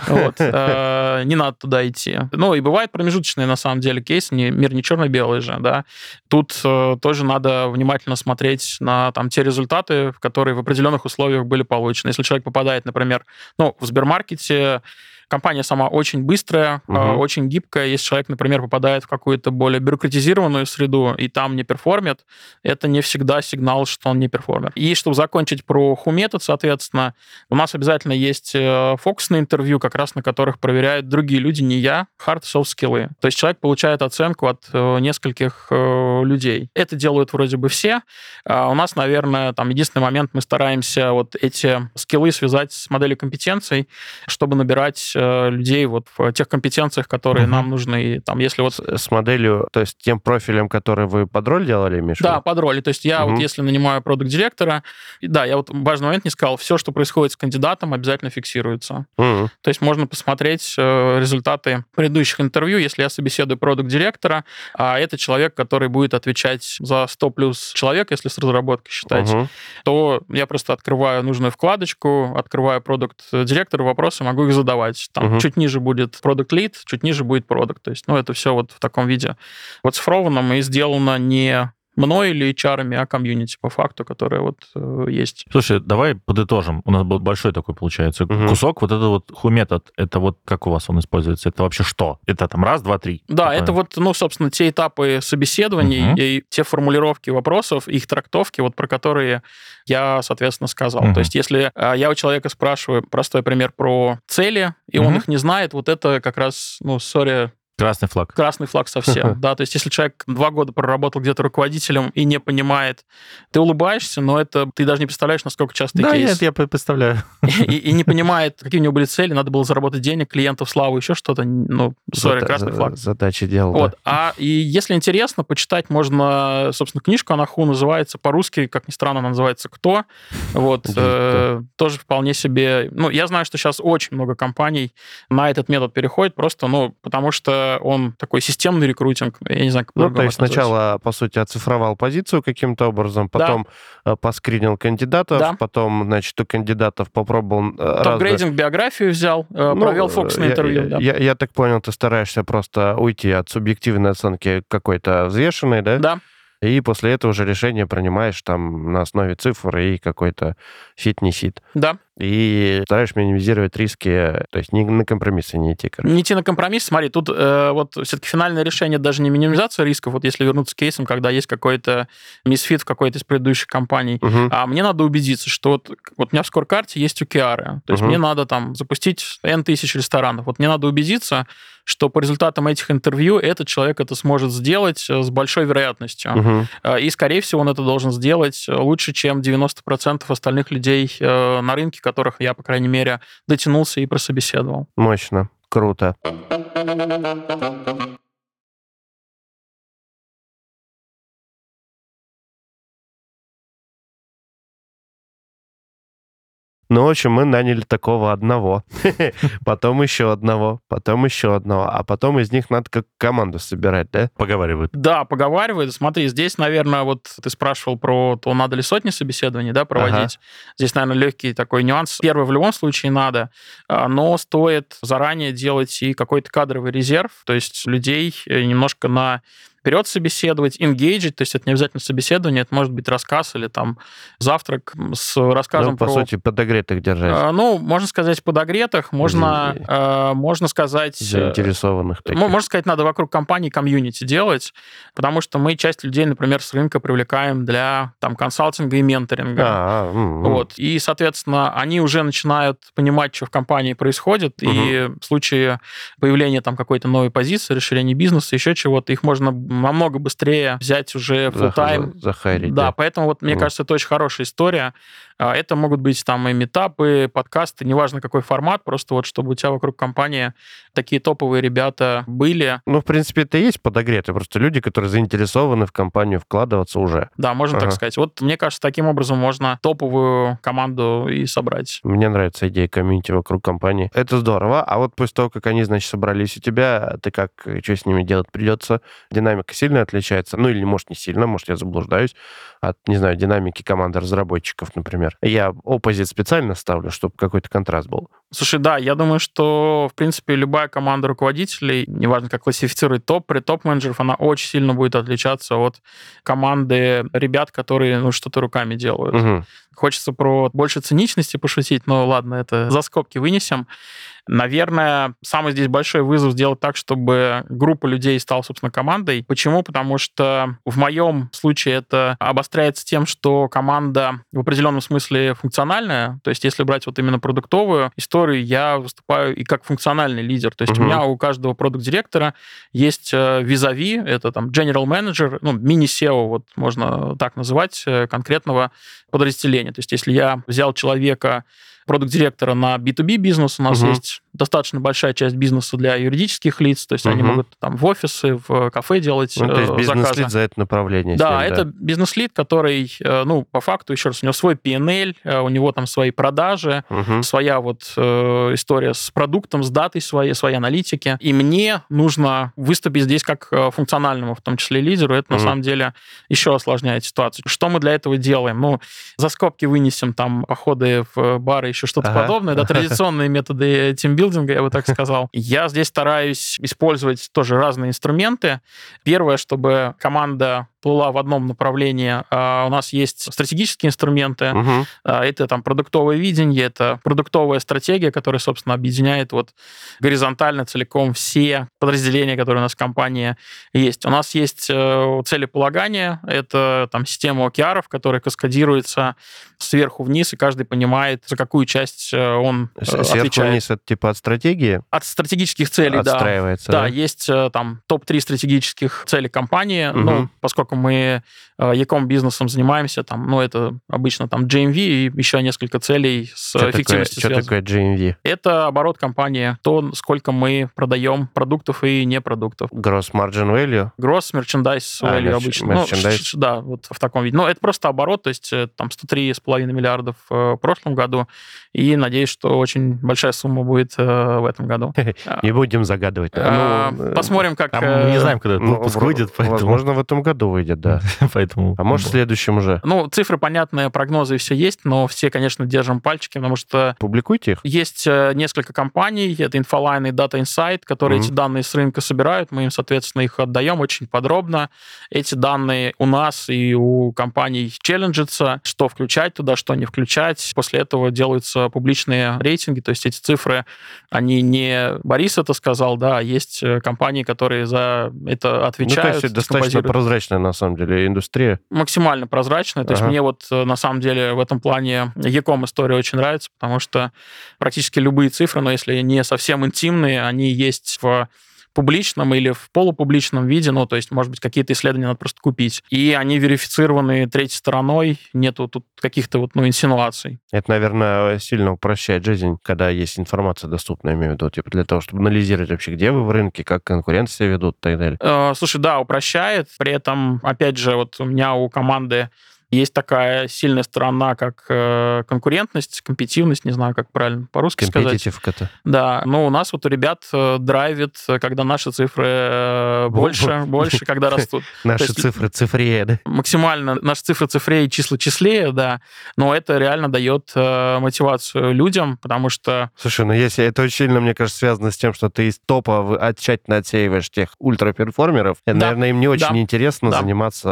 Вот. Э, не надо туда идти. Ну, и бывает промежуточные, на самом деле, кейсы, мир не черно-белый же, да. Тут э, тоже надо внимательно смотреть на там те результаты, которые в определенных условиях были получены. Если человек попадает, например, ну, в Сбермаркете, Компания сама очень быстрая, угу. очень гибкая. Если человек, например, попадает в какую-то более бюрократизированную среду и там не perform ит, это не всегда сигнал, что он не перформер. И чтобы закончить про who-метод, соответственно, у нас обязательно есть э, фокусные интервью, как раз на которых проверяют другие люди, не я, hard soft скиллы. То есть человек получает оценку от э, нескольких людей. Это делают вроде бы все. А у нас, наверное, там единственный момент, мы стараемся вот эти скиллы связать с моделью компетенций, чтобы набирать Э, людей вот в тех компетенциях, которые угу. нам нужны. И, там, если вот... С, с моделью, то есть тем профилем, который вы под роль делали, Миша? Да, под роль. То есть я угу. вот если нанимаю продукт-директора, да, я вот важный момент не сказал, все, что происходит с кандидатом, обязательно фиксируется. Угу. То есть можно посмотреть э, результаты предыдущих интервью, если я собеседую продукт-директора, а это человек, который будет отвечать за 100 плюс человек, если с разработкой считать, угу. то я просто открываю нужную вкладочку, открываю продукт-директору вопросы, могу их задавать есть там угу. чуть ниже будет продукт лид, чуть ниже будет продукт. То есть, ну, это все вот в таком виде вот оцифровано и сделано не мной или HR, а комьюнити по факту, которое вот э, есть. Слушай, давай подытожим. У нас был большой такой, получается, угу. кусок. Вот этот вот ху-метод, это вот как у вас он используется? Это вообще что? Это там раз, два, три? Да, такое? это вот, ну, собственно, те этапы собеседований угу. и те формулировки вопросов, их трактовки, вот про которые я, соответственно, сказал. Угу. То есть если э, я у человека спрашиваю, простой пример про цели, и угу. он их не знает, вот это как раз, ну, сори, Красный флаг. Красный флаг совсем, да. То есть если человек два года проработал где-то руководителем и не понимает, ты улыбаешься, но это ты даже не представляешь, насколько часто да, кейс. нет, я представляю. И, и не понимает, какие у него были цели, надо было заработать денег, клиентов, славу, еще что-то. Ну, сори, красный флаг. Задачи делал, Вот. Да. А и если интересно, почитать можно, собственно, книжку Анаху называется по-русски, как ни странно, она называется «Кто?». Вот. Э, тоже вполне себе... Ну, я знаю, что сейчас очень много компаний на этот метод переходит, просто, ну, потому что он такой системный рекрутинг. Я не знаю, как Ну, то есть сначала, по сути, оцифровал позицию каким-то образом, потом да. Э, поскринил кандидатов, да. потом, значит, у кандидатов попробовал... Э, Топ-грейдинг, биографию взял, э, ну, провел фокусное интервью. Я, да. я, я так понял, ты стараешься просто уйти от субъективной оценки какой-то взвешенной, да? Да. И после этого уже решение принимаешь там на основе цифр и какой-то fit не fit. Да. И стараешься минимизировать риски, то есть не на компромиссы не идти. Короче. Не идти на компромисс, смотри, тут э, вот все-таки финальное решение даже не минимизация рисков, вот если вернуться к кейсам, когда есть какой-то misfit в какой-то из предыдущих компаний, Мгм. а мне надо убедиться, что вот, вот у меня в scorecard е есть OKR, то есть Мгм. мне надо там запустить N тысяч ресторанов. Вот мне надо убедиться, что по результатам этих интервью этот человек это сможет сделать э, с большой вероятностью. Э, И, скорее всего, он это должен сделать э, лучше, чем 90% остальных людей на рынке, которых я, по крайней мере, дотянулся и прособеседовал. Мощно. Круто. Ну, в общем, мы наняли такого одного, потом еще одного, потом еще одного, а потом из них надо как команду собирать, да? Поговаривают. Да, поговаривают. Смотри, здесь, наверное, вот ты спрашивал про то, надо ли сотни собеседований, да, проводить. Здесь, наверное, легкий такой нюанс. Первый в любом случае надо, а, но стоит заранее делать и какой-то кадровый резерв, то есть людей э, немножко на вперед собеседовать, engage, то есть это не обязательно собеседование, это может быть рассказ или там завтрак с рассказом Ну, по про... сути, подогретых держать, А, Ну, можно сказать, подогретых, можно, а, можно сказать... э, заинтересованных таких. Мо- Можно сказать, надо вокруг компании комьюнити делать, потому что мы часть людей, например, с рынка привлекаем для там, консалтинга и менторинга. А. Вот. И, соответственно, они уже начинают понимать, что в компании происходит, и в случае появления там какой-то новой позиции, расширения бизнеса, еще чего-то, их можно намного быстрее взять уже full time за- захайрить, да, да. поэтому вот мне Мгм. кажется, это очень хорошая история. А, Это могут быть там и метапы, подкасты, неважно какой формат, просто вот чтобы у тебя вокруг компании такие топовые ребята были. Ну, в принципе, это и есть подогретые. Просто люди, которые заинтересованы в компанию вкладываться уже. Да, можно так Ага. сказать. Вот мне кажется, таким образом можно топовую команду и собрать. Мне нравится идея комьюнити вокруг компании. Это здорово. А вот после того, как они, значит, собрались у тебя, ты как, что с ними делать придется? Динамика сильно отличается? Ну, или, может, не сильно, может, я заблуждаюсь от, не знаю, динамики команды разработчиков, например. Я оппозит специально ставлю, чтобы какой-то контраст был. Слушай, да, я думаю, что, в принципе, любая команда руководителей, неважно, как классифицировать топ, при топ-менеджеров, она очень сильно будет отличаться от команды ребят, которые ну, что-то руками делают. Мгм. Хочется про больше циничности пошутить, но ладно, это за скобки вынесем. Наверное, самый здесь большой вызов сделать так, чтобы группа людей стала, собственно, командой. Почему? Потому что в моем случае это обостряется тем, что команда в определенном смысле функциональная. То есть, если брать вот именно продуктовую историю, я выступаю и как функциональный лидер. То есть, Мгм. у меня у каждого продукт-директора есть э, визави, это там general manager, ну, мини-SEO, вот можно так называть, э, конкретного подразделения. То есть, если я взял человека, продукт-директора на B2B бизнес, у нас Мгм. есть достаточно большая часть бизнеса для юридических лиц, то есть они Мгм. могут там в офисы, в кафе делать Ну, то есть э, бизнес-лид заказы. за это направление. Да, ним, это бизнес-лид, который, э, ну, по факту, еще раз, у него свой PNL, э, у него там свои продажи, Мгм. своя вот э, история с продуктом, с датой своей, своей аналитики. И мне нужно выступить здесь как э, функциональному, в том числе лидеру. Это Мгм. на самом деле еще осложняет ситуацию. Что мы для этого делаем? Ну, за скобки вынесем там походы в бары, еще что-то Ага. подобное. Да, традиционные методы тимбилдинга, я бы так сказал. Я здесь стараюсь использовать тоже разные инструменты. Первое, чтобы команда плыла в одном направлении. А, У нас есть стратегические инструменты, а, Это там продуктовое видение, это продуктовая стратегия, которая, собственно, объединяет вот горизонтально целиком все подразделения, которые у нас в компании есть. У нас есть э, целеполагание, это там система OKR, которая каскадируется сверху вниз, и каждый понимает, за какую часть э, он э, Сверху отвечает. вниз это типа от стратегии От стратегических целей, да. отстраивается, Да, есть э, там топ-3 стратегических целей компании. Мгм. Ну, поскольку мы э, e-com бизнесом занимаемся, там, ну, это обычно там GMV и еще несколько целей с Что такое, эффективностью что такое GMV? Это оборот компании, то, сколько мы продаем продуктов и не продуктов. Gross Margin Value? Gross merchandise А, value мерч- обычно. Ну, merchandise. ш- да, вот в таком виде. Но это просто оборот, то есть э, там 103,5 миллиардов э, в прошлом году, и надеюсь, что очень большая сумма будет в этом году. А, Не будем загадывать. а, Ну, Посмотрим, как... Мы не знаем, когда этот ну, выпуск вро- выйдет, поэтому... Возможно, в этом году выйдет, да. поэтому... А может, в следующем уже. Ну, цифры понятные, прогнозы все есть, но все, конечно, держим пальчики, потому что Публикуйте их. есть э, несколько компаний, это Infoline и Data Insight, которые эти данные с рынка собирают, мы им, соответственно, их отдаем очень подробно. Эти данные у нас и у компаний челленджатся, что включать туда, что не включать. После этого делают делаются публичные рейтинги, то есть эти цифры, они не Борис это сказал, да, а есть э, компании, которые за это отвечают. Ну, то есть достаточно прозрачная, на самом деле, индустрия. Максимально прозрачная. То ага. есть мне вот, э, на самом деле, в этом плане Яком история очень нравится, потому что практически любые цифры, но если не совсем интимные, они есть в публичном или в полупубличном виде, ну, то есть, может быть, какие-то исследования надо просто купить. И они верифицированы третьей стороной, нету тут каких-то вот, ну, инсинуаций. Это, наверное, сильно упрощает жизнь, когда есть информация доступная, имею в виду, типа для того, чтобы анализировать вообще, где вы в рынке, как конкуренты себя ведут и так далее. Э, слушай, да, упрощает. При этом, опять же, вот у меня у команды есть такая сильная сторона, как э, конкурентность, компетивность, не знаю, как правильно по-русски сказать. это. Да, но у нас вот у ребят э, драйвит, когда наши цифры э, больше, больше, когда растут. Наши цифры цифрее, да? Максимально наши цифры цифрее, числа числее, да, но это реально дает мотивацию людям, потому что... Слушай, ну если это очень сильно, мне кажется, связано с тем, что ты из топа тщательно отсеиваешь тех ультраперформеров, да. наверное, им не очень да. интересно да. заниматься,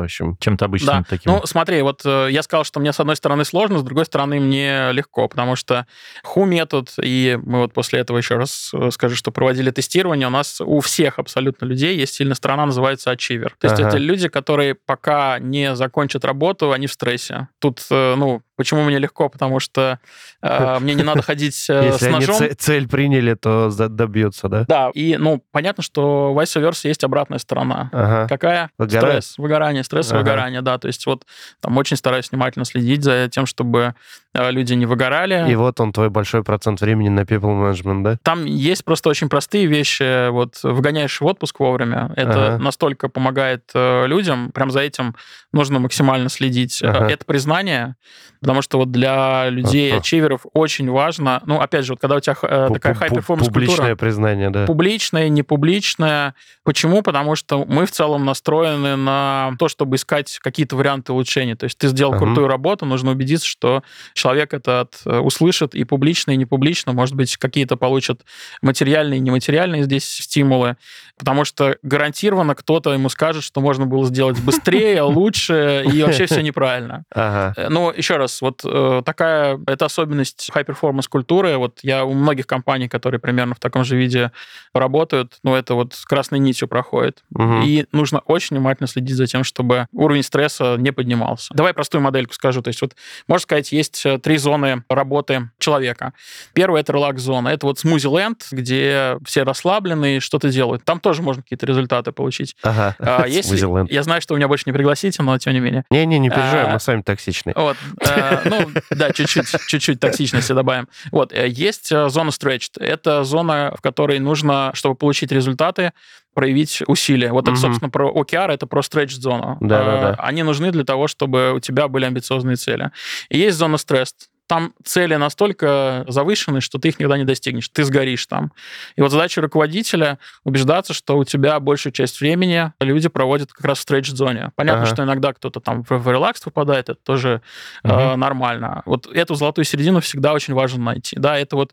в общем, чем-то обычным да. таким. Ну, смотри, вот э, я сказал, что мне с одной стороны сложно, с другой стороны мне легко, потому что ху метод, и мы вот после этого еще раз э, скажу, что проводили тестирование, у нас у всех абсолютно людей есть сильная сторона, называется achiever. То есть ага. это люди, которые пока не закончат работу, они в стрессе. Тут, э, ну, Почему мне легко? Потому что э, мне не надо ходить э, с ножом. Если цель приняли, то добьются, да? Да, и, ну, понятно, что vice есть обратная сторона. Ага. Какая? Выгорание. Стресс, выгорание, стресс, ага. выгорание, да. То есть вот там очень стараюсь внимательно следить за тем, чтобы люди не выгорали. И вот он, твой большой процент времени на people management, да? Там есть просто очень простые вещи. Вот выгоняешь в отпуск вовремя. Это ага. настолько помогает э, людям. Прям за этим нужно максимально следить. Ага. Это признание Потому что вот для людей, ачиверов, очень важно, ну, опять же, вот когда у тебя э, такая культура... Публичное признание, да. Публичное, не публичное. Почему? Потому что мы в целом настроены на то, чтобы искать какие-то варианты улучшения. То есть ты сделал uh-huh. крутую работу, нужно убедиться, что человек это э, услышит и публично, и не публично. Может быть, какие-то получат материальные и нематериальные здесь стимулы. Потому что гарантированно кто-то ему скажет, что можно было сделать быстрее, лучше, и вообще все неправильно. Э, но еще раз, вот э, такая, это особенность high-performance культуры. Вот я у многих компаний, которые примерно в таком же виде работают, ну, это вот красной нитью проходит. И нужно очень внимательно следить за тем, чтобы уровень стресса не поднимался. Давай простую модельку скажу. То есть вот, можно сказать, есть три зоны работы человека. Первая — это релакс-зона. Это вот смузи-ленд, где все расслаблены и что-то делают. Там тоже можно какие-то результаты получить. Ага, а, есть, я знаю, что вы меня больше не пригласите, но тем не менее. Не-не, не переживай, а, мы сами токсичны. Вот. Э, ну, да, чуть-чуть, чуть-чуть токсичности добавим. Вот, э, есть э, зона stretched. Это зона, в которой нужно, чтобы получить результаты, проявить усилия. Вот mm-hmm. это, собственно, про OKR, это про стретч-зону. Да, да, да. Они нужны для того, чтобы у тебя были амбициозные цели. И есть зона стресс там цели настолько завышены, что ты их никогда не достигнешь, ты сгоришь там. И вот задача руководителя убеждаться, что у тебя большую часть времени люди проводят как раз в стретч-зоне. Понятно, ага. что иногда кто-то там в, в релакс попадает, это тоже угу. э, нормально. Вот эту золотую середину всегда очень важно найти. Да, это вот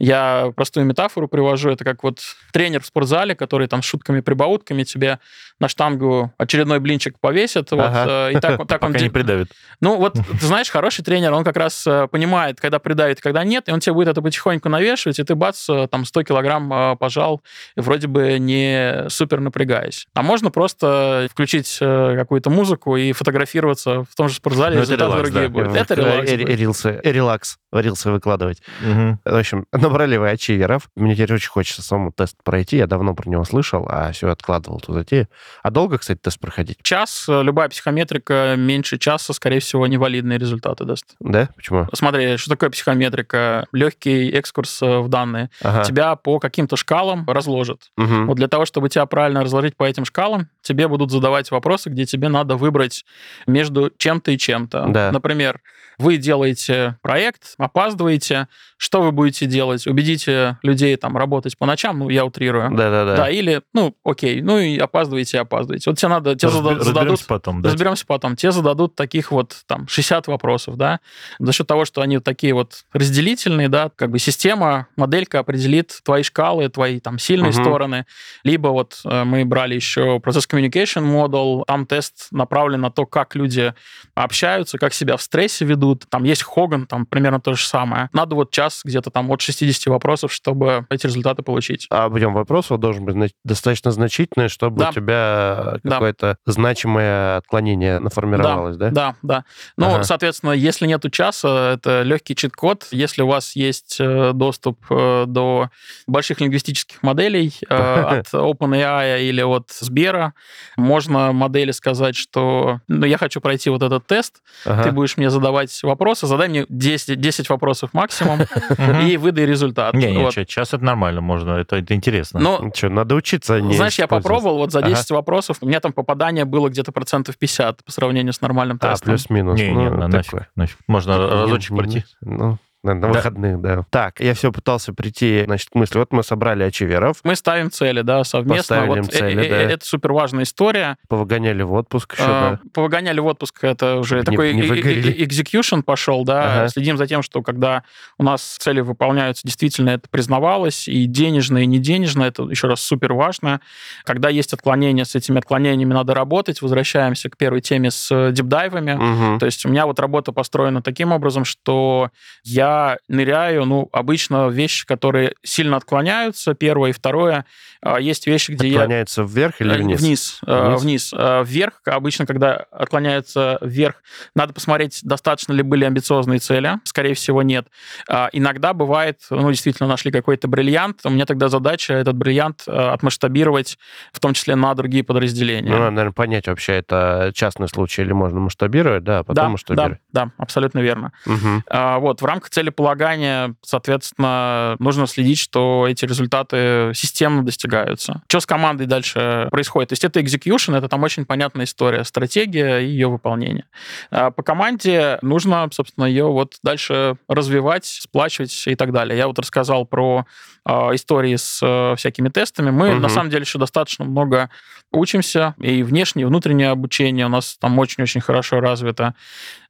я простую метафору привожу, это как вот тренер в спортзале, который там с шутками-прибаутками тебе на штангу очередной блинчик повесит, ага. вот, э, и так, так он... Пока не придавит. Ну вот, ты знаешь, хороший тренер, он как раз э, понимает, когда придавит, когда нет, и он тебе будет это потихоньку навешивать, и ты, бац, э, там 100 килограмм пожал, вроде бы не супер напрягаясь. А можно просто включить какую-то музыку и фотографироваться в том же спортзале, ну, результаты релакс, другие да. будут. Это релакс. Рилсы, релакс, рилсы выкладывать. Угу. В общем, набрали вы ачиверов. Мне теперь очень хочется самому тест пройти. Я давно про него слышал, а все откладывал туда идею. А долго, кстати, тест проходить? Час. Любая психометрика меньше часа, скорее всего, невалидные резуты даст. Да? Почему? смотри, что такое психометрика? Легкий экскурс э, в данные. Ага. Тебя по каким-то шкалам разложат. Угу. Вот для того, чтобы тебя правильно разложить по этим шкалам, тебе будут задавать вопросы, где тебе надо выбрать между чем-то и чем-то. Да. Например, вы делаете проект, опаздываете, что вы будете делать? Убедите людей там работать по ночам, ну, я утрирую. Да-да-да. Да, или, ну, окей, ну и опаздываете, опаздываете. Вот тебе надо, тебе Разбер, зададут... Разберемся потом, да? Разберемся потом. Тебе зададут таких вот там 60 вопросов, да, за счет того, что они такие вот разделительные, да, как бы система, моделька определит твои шкалы, твои там сильные угу. стороны. Либо вот э, мы брали еще процесс communication model, там тест направлен на то, как люди общаются, как себя в стрессе ведут, идут. Там есть Хоган, там примерно то же самое. Надо вот час где-то там от 60 вопросов, чтобы эти результаты получить. А объем вопросов должен быть достаточно значительный, чтобы Да. у тебя Да. какое-то значимое отклонение наформировалось, да? Да, да. Ну, Ага. соответственно, если нету часа, это легкий чит-код. Если у вас есть э, доступ э, до больших лингвистических моделей э, от OpenAI или от Сбера, можно модели сказать, что ну, я хочу пройти вот этот тест, Ага. ты будешь мне задавать вопросы, задай мне 10, 10 вопросов максимум и выдай результат. Не, не, Вот. чё, час это нормально, можно, это, это интересно. Но Что, надо учиться, а знаешь, я попробовал вот за Ага. 10 вопросов, у меня там попадание было где-то процентов 50 по сравнению с нормальным А, тестом. плюс-минус. не, ну, не, на- нафиг, нафиг. Можно разочек пройти. Ну, на, на Да. выходных, да. Так, я все пытался прийти, значит, к мысли. Вот мы собрали очеверов, Мы ставим цели, да, совместно. Поставили Вот, э- цели, э- да. Это супер важная история. повыгоняли в отпуск еще, А, да. Повыгоняли в отпуск, это уже Не- такой не э- э- э- execution пошел, да. Ага. Следим за тем, что когда у нас цели выполняются, действительно это признавалось, и денежно, и не денежно, это еще раз супер важно. Когда есть отклонения, с этими отклонениями надо работать. Возвращаемся к первой теме с э, дипдайвами. Мгм. То есть у меня вот работа построена таким образом, что я ныряю, ну, обычно вещи, которые сильно отклоняются, первое и второе. А, Есть вещи, где я... Отклоняется вверх или Э, вниз? Вниз. э, Вниз? вниз. Э, Вверх, обычно, когда отклоняется вверх, надо посмотреть, достаточно ли были амбициозные цели. Скорее всего, нет. А, Иногда бывает, ну, действительно, нашли какой-то бриллиант. У меня тогда задача этот бриллиант отмасштабировать, в том числе на другие подразделения. Ну, надо, наверное, понять вообще, это частный случай или можно масштабировать, да, а потом да, да, масштабировать. да, абсолютно верно. А, Вот, в рамках целеполагания, соответственно, нужно следить, что эти результаты системно достигаются. Что с командой дальше происходит? То есть это execution, это там очень понятная история, стратегия и ее выполнение. А По команде нужно, собственно, ее вот дальше развивать, сплачивать и так далее. Я вот рассказал про а, истории с э, всякими тестами. Мы, Мгм. на самом деле, еще достаточно много учимся, и внешнее, и внутреннее обучение у нас там очень-очень хорошо развито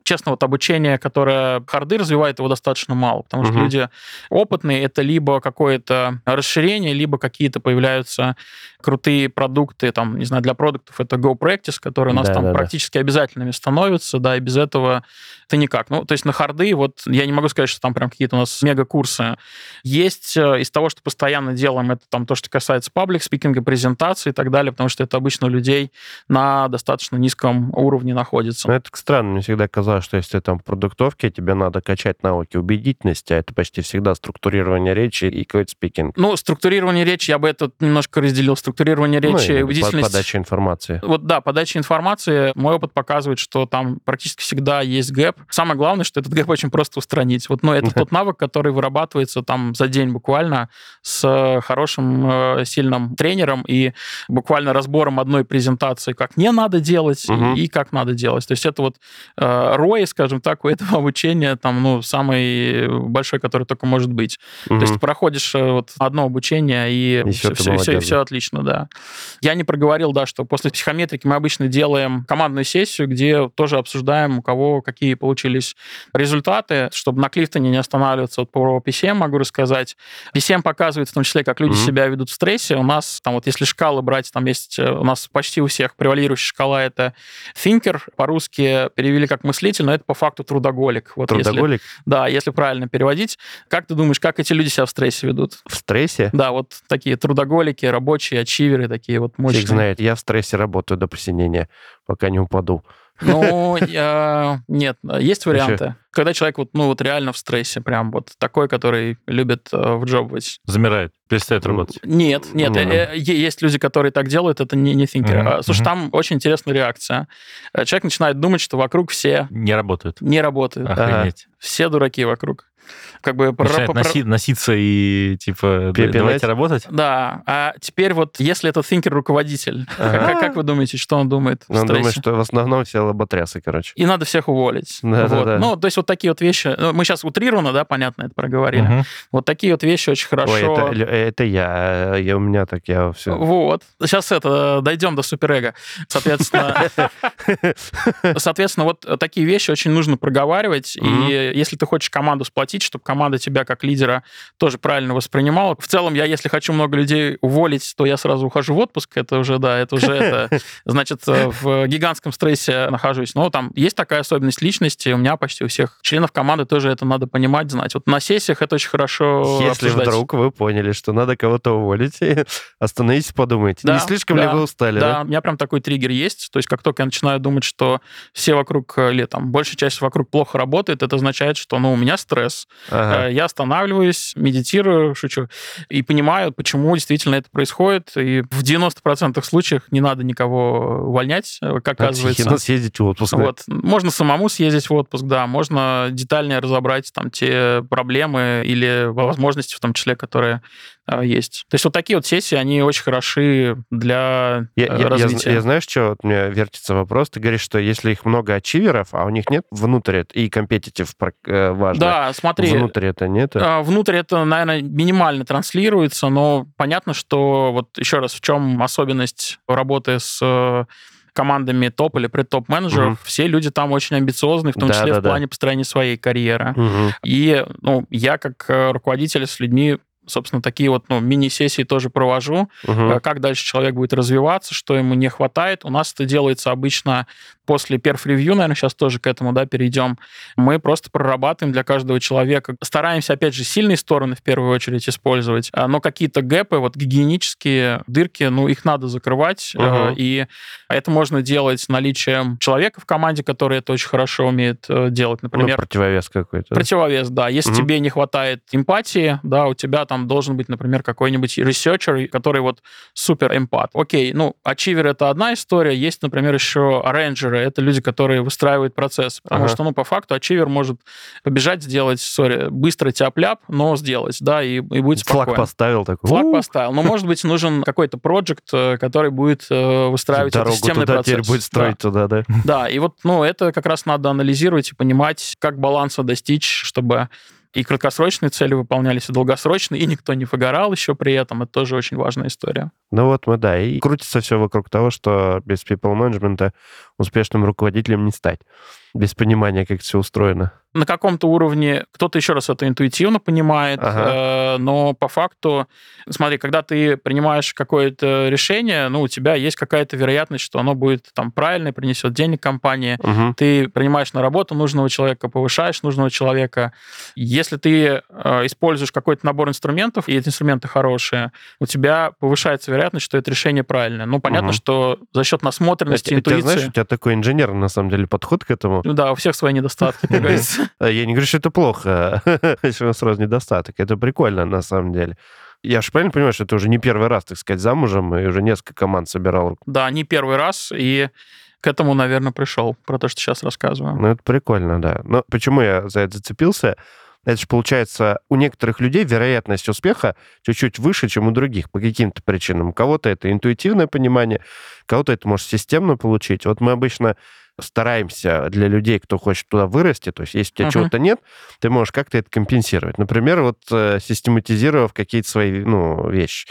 честно, вот обучение, которое харды развивает, его достаточно мало, потому что люди опытные, это либо какое-то расширение, либо какие-то появляются крутые продукты, там, не знаю, для продуктов это Go Practice, которые у нас там Да-да-да. практически обязательными становятся, да, и без этого ты никак. Ну, то есть на харды, вот я не могу сказать, что там прям какие-то у нас мега-курсы. Есть э, из того, что постоянно делаем, это там то, что касается public speaking а, презентации и так далее, потому что это обычно у людей на достаточно низком уровне находится. Ну, это странно, мне всегда казалось, что если ты там в продуктовке, тебе надо качать навыки убедительности, а это почти всегда структурирование речи и какой-то speaking. Ну, структурирование речи, я бы это немножко разделил. Структурирование Ну, речи, или убедительность... под- Подача информации. Вот да, подача информации, мой опыт показывает, что там практически всегда есть gap. Самое главное, что этот gap очень просто устранить. Вот, ну, это тот навык, который вырабатывается там за день буквально с хорошим, э, сильным тренером и буквально разбором одной презентации, как не надо делать и, и как надо делать. То есть это вот э, ROI, скажем так, у этого обучения там, ну, самый большой, который только может быть. То есть проходишь э, вот одно обучение, и, И все, ты все, молодец, все, отлично, да. Я не проговорил, да, что после психометрики мы обычно делаем командную сессию, где тоже обсуждаем, у кого какие получились результаты, чтобы на Клифтоне не останавливаться. Вот по PCM могу рассказать. PCM показывает в том числе, как люди Мгм. себя ведут в стрессе. У нас там вот если шкалы брать, там есть э, у нас почти у всех превалирующая шкала это thinker, по-русски перевели как мыслитель, но это по факту трудоголик. Вот если- Трудоголик да, если правильно переводить. Как ты думаешь, как эти люди себя в стрессе ведут? в стрессе? Да, вот такие трудоголики, рабочие, ачиверы, такие вот мощные. Фиг знает. Я в стрессе работаю до посинения, пока не упаду. Ну, нет, есть варианты. Когда человек вот, ну, вот реально в стрессе, прям вот такой, который любит э, вджобывать. Замирает, перестает работать. Нет, нет, Ну, э, есть люди, которые так делают, это не, не тинкеры. А, Слушай, там очень интересная реакция. Э, Человек начинает думать, что вокруг все Не работает. не работают. Охренеть. Все дураки вокруг. Как бы... про- Начинает про- носи- носиться и типа Пе- давайте работать. Да, а теперь вот, если это thinker руководитель, как, как вы думаете, что он думает он думает, что в основном все лоботрясы, короче. И надо всех уволить. Да, да, вот. да. Ну, то есть вот такие вот вещи. ну, Мы сейчас утрированно, да, понятно, это проговорили. Мгм. Вот такие вот вещи очень хорошо. Ой, это, это я. я. У меня так, я все... Вот. Сейчас это, дойдем до суперэго. Соответственно, соответственно, вот такие вещи очень нужно проговаривать. И если ты хочешь команду сплотить, растить, чтобы команда тебя как лидера тоже правильно воспринимала. В целом, я, если хочу много людей уволить, то я сразу ухожу в отпуск. Это уже, да, это уже, это, значит, э, в гигантском стрессе нахожусь. Но там есть такая особенность личности. У меня почти у всех членов команды тоже это надо понимать, знать. Вот на сессиях это очень хорошо Если обсуждать. вдруг вы поняли, что надо кого-то уволить, остановитесь, подумайте. Да, Не слишком ли да, вы устали, Да, да? у меня прям такой триггер есть. То есть как только я начинаю думать, что все вокруг, э, или там большая часть вокруг плохо работает, это означает, что ну, у меня стресс. Ага. Э, Я останавливаюсь, медитирую, шучу, и понимаю, почему действительно это происходит. И в 90% случаев не надо никого увольнять, э, как Надо оказывается. тихо съездить в отпуск. да. Вот. Можно самому съездить в отпуск, да, можно детальнее разобрать там те проблемы или возможности, в том числе, которые есть. То есть вот такие вот сессии, они очень хороши для Я, э, я- я развития. я знаю, что вот у меня вертится вопрос. Ты говоришь, что если их много ачиверов, а у них нет внутрь это- и компетитив э, важно. да, смотри, Внутрь это нет. А, Внутрь это, наверное, минимально транслируется, но понятно, что вот еще раз, в чем особенность работы с э, командами топ или предтоп-менеджеров, Мгм. все люди там очень амбициозны, в том Да, числе да, в да. плане построения своей карьеры. Мгм. И ну, я как э, руководитель с людьми собственно, такие вот ну, мини-сессии тоже провожу. Э, Как дальше человек будет развиваться, что ему не хватает. У нас это делается обычно после перф-ревью, наверное, сейчас тоже к этому да, перейдем. Мы просто прорабатываем для каждого человека. Стараемся, опять же, сильные стороны в первую очередь использовать, а, но какие-то гэпы, вот гигиенические дырки, ну, их надо закрывать. Мгм. И это можно делать наличием человека в команде, который это очень хорошо умеет э, делать. Ну, Например, противовес какой-то. Противовес, да. Если Мгм. тебе не хватает эмпатии, да, у тебя там должен быть, например, какой-нибудь researcher, который вот супер эмпат. Окей, ну, achiever это одна история, есть, например, еще arranger ы, это люди, которые выстраивают процесс. Потому Ага. что, ну, по факту achiever может побежать, сделать, sorry, быстро тяп-ляп, но сделать, да, и, и будет Флаг спокойно. поставил такой. Флаг «У, поставил. Но, может быть, нужен какой-то проект, который будет э, выстраивать этот Дорогу системный туда процесс. теперь будет Да. строить туда, да? Да, и вот, ну, это как раз надо анализировать и понимать, как баланса достичь, чтобы и краткосрочные цели выполнялись, и долгосрочные, и никто не выгорал еще при этом. Это тоже очень важная история. Ну вот мы, да, и крутится все вокруг того, что без people менеджмента успешным руководителем не стать. Без понимания, как все устроено. На каком-то уровне кто-то еще раз это интуитивно понимает, Ага. э, но по факту, смотри, когда ты принимаешь какое-то решение, ну, у тебя есть какая-то вероятность, что оно будет там правильное, принесет денег компании, Мгм. ты принимаешь на работу нужного человека, повышаешь нужного человека. Если ты э, используешь какой-то набор инструментов, и эти инструменты хорошие, у тебя повышается вероятность, что это решение правильное. Ну, понятно, Мгм. что за счет насмотренности, У тебя, интуиции... знаешь, у тебя такой инженерный, на самом деле, подход к этому. Ну да, у всех свои недостатки, как говорится. Я не говорю, что это плохо, если у нас сразу недостаток. Это прикольно, на самом деле. Я же правильно понимаю, что ты уже не первый раз, так сказать, замужем, и уже несколько команд собирал. Да, не первый раз, и к этому, наверное, пришел, про то, что сейчас рассказываю. Ну, это прикольно, да. Но почему я за это зацепился? Это же, получается, у некоторых людей вероятность успеха чуть-чуть выше, чем у других, по каким-то причинам. У кого-то это интуитивное понимание, кого-то это может системно получить. Вот мы обычно стараемся для людей, кто хочет туда вырасти, то есть если у тебя Мгм. чего-то нет, ты можешь как-то это компенсировать. Например, вот э, систематизировав какие-то свои ну, вещи.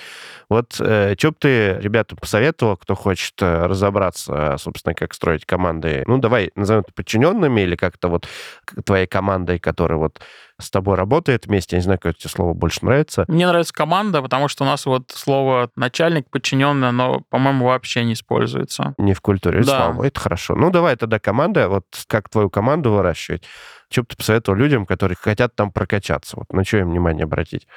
Вот что бы ты ребятам посоветовал, кто хочет э, разобраться, собственно, как строить команды? Ну, давай назовем это подчиненными или как-то вот твоей командой, которая вот с тобой работает вместе. Я не знаю, какое тебе слово больше нравится. Мне нравится команда, потому что у нас вот слово начальник, подчиненный, оно, по-моему, вообще не используется. Не в культуре. Да. Слава это хорошо. Ну, давай тогда команда. Вот как твою команду выращивать? Что бы ты посоветовал людям, которые хотят там прокачаться? Вот на что им внимание обратить?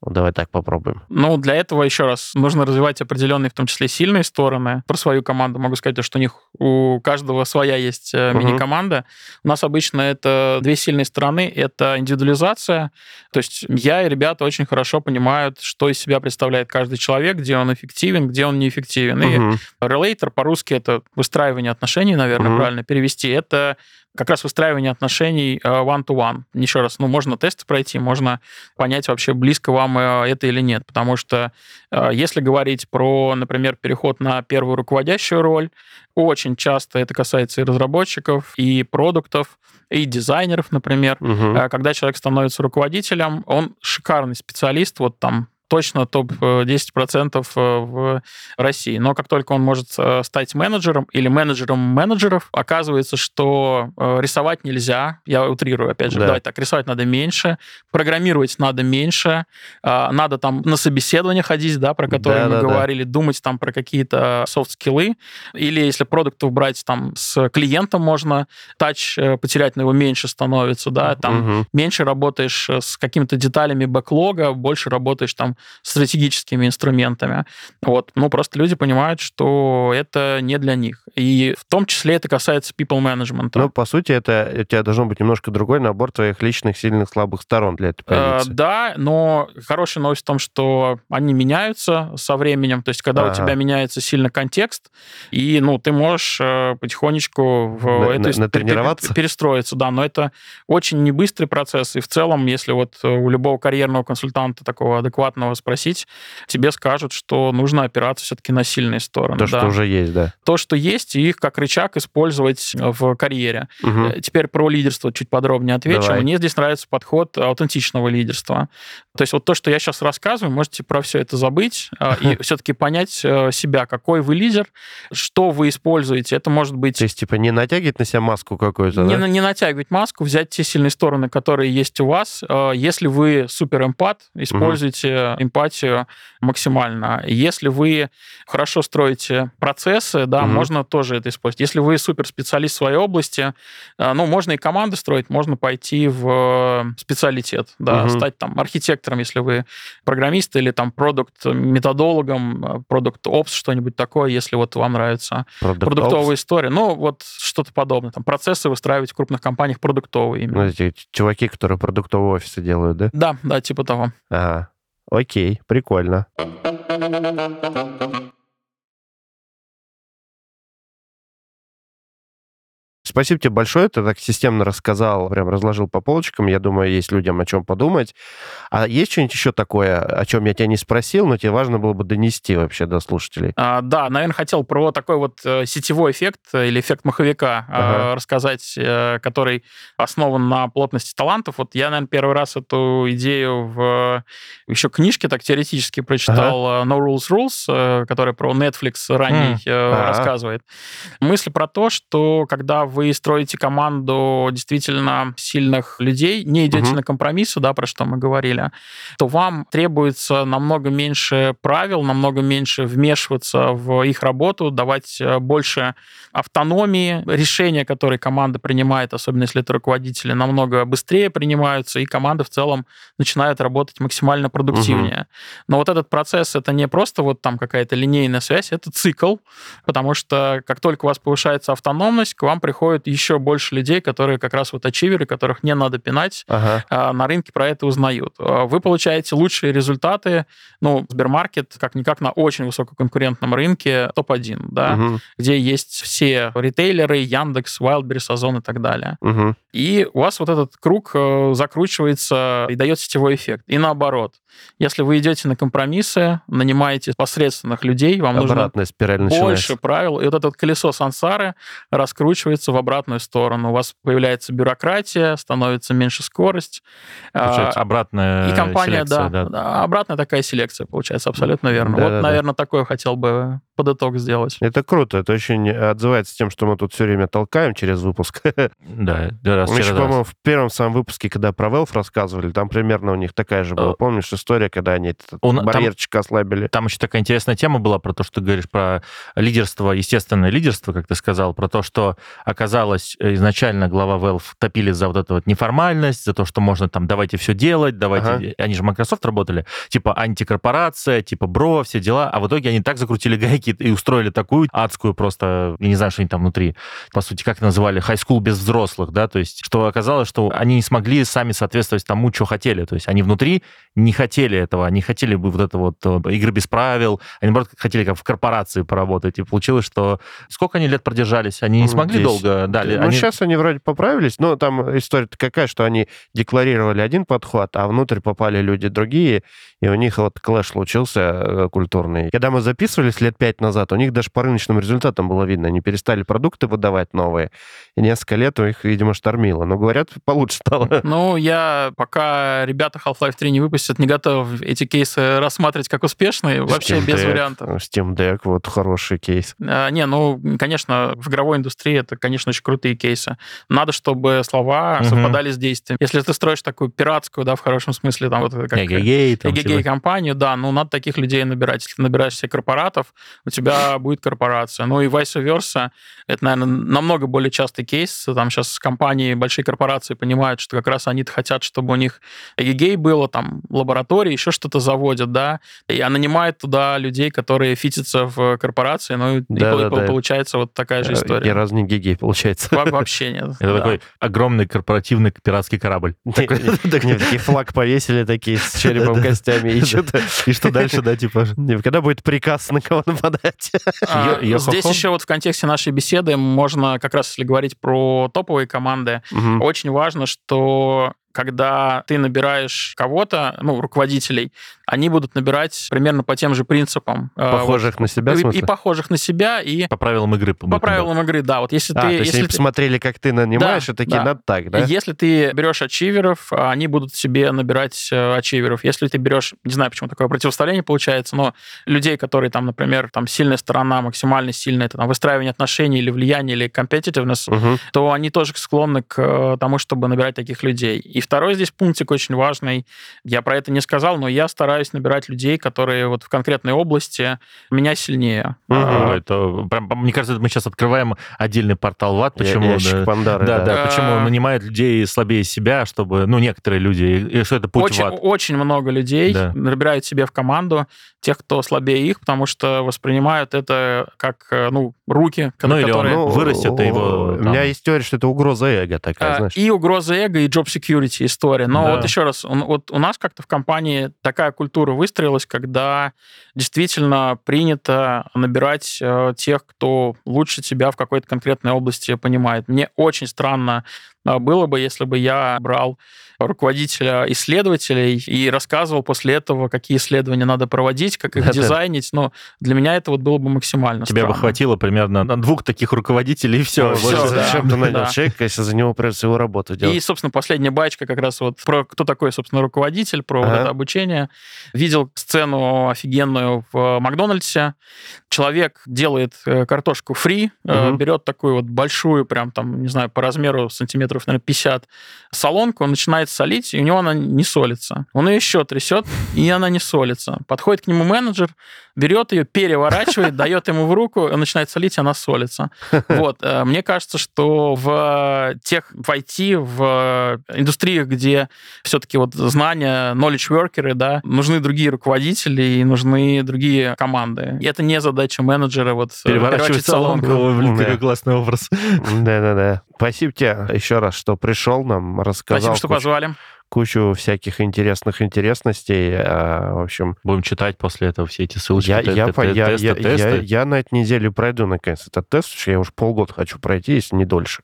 Давай так попробуем. Ну, для этого, еще раз, нужно развивать определенные, в том числе, сильные стороны. Про свою команду могу сказать, что у них у каждого своя есть Мгм. мини-команда. У нас обычно это две сильные стороны. Это индивидуализация. То есть я и ребята очень хорошо понимают, что из себя представляет каждый человек, где он эффективен, где он неэффективен. И Мгм. Relator по-русски это выстраивание отношений, наверное, Мгм. правильно перевести. Это как раз выстраивание отношений э, one-to-one. Еще раз, ну, можно тесты пройти, можно понять вообще, близко вам э, это или нет. Потому что э, если говорить про, например, переход на первую руководящую роль, очень часто это касается и разработчиков, и продуктов, и дизайнеров, например. Э, Когда человек становится руководителем, он шикарный специалист, вот там точно топ-10% в России. Но как только он может стать менеджером или менеджером менеджеров, оказывается, что рисовать нельзя. Я утрирую, опять же. Да. Давайте так, рисовать надо меньше, программировать надо меньше, надо там на собеседование ходить, да, про которые да, мы да, говорили, да. думать там про какие-то софт-скиллы. Или если продуктов брать там с клиентом можно, тач потерять, но его меньше становится, да, там угу. меньше работаешь с какими-то деталями бэклога, больше работаешь там стратегическими инструментами. Вот. Ну, просто люди понимают, что это не для них. И в том числе это касается people management. Ну, по сути, это у тебя должно быть немножко другой набор твоих личных, сильных, слабых сторон для этой э, позиции. Э, да, но хорошая новость в том, что они меняются со временем. То есть, когда ага. у тебя меняется сильно контекст, и, ну, ты можешь э, потихонечку в на, эту на, натренироваться? перестроиться, да, но это очень не быстрый процесс, и в целом, если вот у любого карьерного консультанта такого адекватного спросить, тебе скажут, что нужно опираться все-таки на сильные стороны. То, да. что уже есть, да. То, что есть, и их как рычаг использовать в карьере. Угу. Теперь про лидерство чуть подробнее отвечу. Давай. Мне здесь нравится подход аутентичного лидерства. То есть вот то, что я сейчас рассказываю, можете про все это забыть а, и все-таки понять э, себя, какой вы лидер, что вы используете. Это может быть... То есть, типа, не натягивать на себя маску какую-то, не, да? Не натягивать маску, взять те сильные стороны, которые есть у вас. Э, если вы суперэмпат, используйте угу. Эмпатию максимально. Если вы хорошо строите процессы, да, угу. можно тоже это использовать. Если вы суперспециалист в своей области, э, ну, можно и команды строить, можно пойти в специалитет, да, угу. стать там архитектором, если вы программист, или там продукт-методологом, продукт-опс, что-нибудь такое, если вот вам нравится Product продуктовая Ops. история. Ну, вот что-то подобное. Там процессы выстраивать в крупных компаниях продуктовые именно. Ну, эти чуваки, которые продуктовые офисы делают, да? Да, да, типа того. Ага. Окей, прикольно. Спасибо тебе большое, ты так системно рассказал, прям разложил по полочкам. Я думаю, есть людям о чем подумать. А есть что-нибудь еще такое, о чем я тебя не спросил, но тебе важно было бы донести вообще до слушателей? А, да, наверное, хотел про такой вот э, сетевой эффект э, или эффект маховика э, ага. рассказать, который основан на плотности талантов. Вот я, наверное, первый раз эту идею в еще книжке так теоретически прочитал ага. No Rules Rules, которая про Netflix ранний mm. рассказывает. Мысль про то, что когда вы вы строите команду действительно сильных людей, не идете угу. на компромиссы, да, про что мы говорили, то вам требуется намного меньше правил, намного меньше вмешиваться в их работу, давать э, больше автономии. Решения, которые команда принимает, особенно если это руководители, намного быстрее принимаются, и команда в целом начинает работать максимально продуктивнее. Угу. Но вот этот процесс, это не просто вот там какая-то линейная связь, это цикл, потому что как только у вас повышается автономность, к вам приходит приходит еще больше людей, которые как раз вот ачиверы, которых не надо пинать, ага. а, на рынке про это узнают. А, вы получаете лучшие результаты. Ну, Сбермаркет, как-никак, на очень высококонкурентном рынке топ-1, да, угу. где есть все ритейлеры, Яндекс, Wildberries, Озон и так далее. Угу. И у вас вот этот круг э, закручивается и дает сетевой эффект. И наоборот. Если вы идете на компромиссы, нанимаете посредственных людей, вам Обратная нужно больше правил, и вот это колесо сансары раскручивается в обратную сторону. У вас появляется бюрократия, становится меньше скорость. Получается, а, обратная И компания, селекция, да, да, обратная такая селекция получается, абсолютно верно. Да, вот, да, наверное, да. такое хотел бы под итог сделать. Это круто, это очень отзывается тем, что мы тут все время толкаем через выпуск. Да, раз Мы еще, по-моему, в первом самом выпуске, когда про Valve рассказывали, там примерно у них такая же была. Э, Помнишь история, когда они этот Он, барьерчик там, ослабили? Там еще такая интересная тема была про то, что ты говоришь про лидерство, естественное лидерство, как ты сказал, про то, что оказалось изначально глава Valve топили за вот эту вот неформальность, за то, что можно там давайте все делать, давайте... Ага. Они же Microsoft работали, типа антикорпорация, типа бро, все дела, а в итоге они так закрутили гайки и устроили такую адскую просто, я не знаю, что они там внутри, по сути, как называли, high school без взрослых, да, то есть, что оказалось, что они не смогли сами соответствовать тому, что хотели, то есть они внутри не хотели этого, они хотели бы вот это вот э, игры без правил, они, наоборот, хотели как в корпорации поработать, и получилось, что сколько они лет продержались, они не смогли 10. долго э, да, Ну, они- сейчас они вроде поправились, но там история какая, что они декларировали один подход, а внутрь попали люди другие, и у них вот клэш случился э, культурный. Когда мы записывались лет пять назад, у них даже по рыночным результатам было видно, они перестали продукты выдавать новые, и несколько лет у них, видимо, штормило. Но, говорят, получше стало. Ну, я пока ребята Half-Life 3 не выпустят, не готов эти кейсы рассматривать как успешные, вообще Steam без Deck, вариантов. Steam Deck, вот хороший кейс. А, Не, ну, конечно, в игровой индустрии это, конечно, очень крутые кейсы. Надо, чтобы слова Мгм. совпадали с действием. Если ты строишь такую пиратскую, да, в хорошем смысле, там вот это как... Эгегей, там эгегей компанию, да, ну, надо таких людей набирать. Если ты набираешь себе корпоратов, у тебя будет корпорация. Ну, и vice versa. Это, наверное, намного более частый кейс. Там сейчас компании, большие корпорации понимают, что как раз они хотят, чтобы у них эгегей было, там, лаборатории, еще что-то заводят, да, и нанимают туда людей, которые фитятся в корпорации, ну, и Да-да-да. пол- получается вот такая же Э, история. Ни разу не гигей, получается. Во- Вообще нет. Это да. такой огромный корпоративный пиратский корабль. Такие флаг повесили такие с черепом, костями и что-то. И что дальше, да, типа... Когда будет приказ на кого нападать? А, Здесь еще вот в контексте нашей беседы можно, как раз если говорить про топовые команды, очень важно, что когда ты набираешь кого-то, ну, руководителей, они будут набирать примерно по тем же принципам. э, Похожих на себя, вот, и, и похожих на себя, и По правилам игры. по правилам игры, да. Вот если А, ты... то есть если они ты- посмотрели, как ты нанимаешь, Да, и такие, да. надо так, да? Если ты берешь ачиверов, а, они будут себе набирать э, ачиверов. Если ты берешь, не знаю, почему такое противостояние получается, но людей, которые там, например, там сильная сторона, максимально сильная, это там выстраивание отношений или влияние, или competitiveness, Мгм. то они тоже склонны к э, тому, чтобы набирать таких людей. И второй здесь пунктик очень важный. Я про это не сказал, но я стараюсь набирать людей, которые вот в конкретной области меня сильнее. Мгм. А, Это, прям, мне кажется, мы сейчас открываем отдельный портал ВАД, Я- почему... ящик да, Пандоры, Да, да, да. почему А. нанимают людей слабее себя, чтобы, ну, некоторые люди, и что это путь очень, в ад. очень много людей Да. набирают себе в команду тех, кто слабее их, потому что воспринимают это как, э, ну, руки, Ну, или он, которые... ну, вырастет, и его У там- меня есть теория, что это угроза эго такая, А, знаешь. И угроза эго, и job security история. Но Да. вот еще раз, вот у нас как-то в компании такая культура выстроилась, когда действительно принято набирать э, тех, кто лучше тебя в какой-то конкретной области понимает. Мне очень странно э, было бы, если бы я брал руководителя исследователей и рассказывал после этого, какие исследования надо проводить, как их Да-да. дизайнить. Но для меня это вот было бы максимально Тебя бы хватило примерно на двух таких руководителей, и все. Ну, всё, всё, да. Зачем ты нанял Да. человека, если за него придется его работу И, делать? собственно, последняя бачка как раз вот про кто такой, собственно, руководитель, про вот Ага. это обучение. Видел сцену офигенную в Макдональдсе. Человек делает э, картошку фри, э, Мгм. берет такую вот большую, прям там, не знаю, по размеру сантиметров, наверное, 50 солонку, он начинает солить, и у него она не солится. Он ее еще трясет, и она не солится. Подходит к нему менеджер, берет ее, переворачивает, дает ему в руку, он начинает солить, и она солится. Вот. э, Мне кажется, что в тех, в IT, в индустриях, где все-таки вот знания, knowledge workers, да, нужны другие руководители и нужны другие команды. И это не задача менеджера вот э, Переворачивать салонку. Блин, Да. какой классный образ. Да-да-да. Спасибо тебе еще раз, что пришел нам, рассказал Спасибо, что кучу, позвали. кучу всяких интересных интересностей. А, В общем, Будем читать после этого все эти ссылочки. я, т- я, т- по- т- я, тесты, я, тесты. я, я на этой неделе пройду, наконец, этот тест, потому что я уже полгода хочу пройти, если не дольше.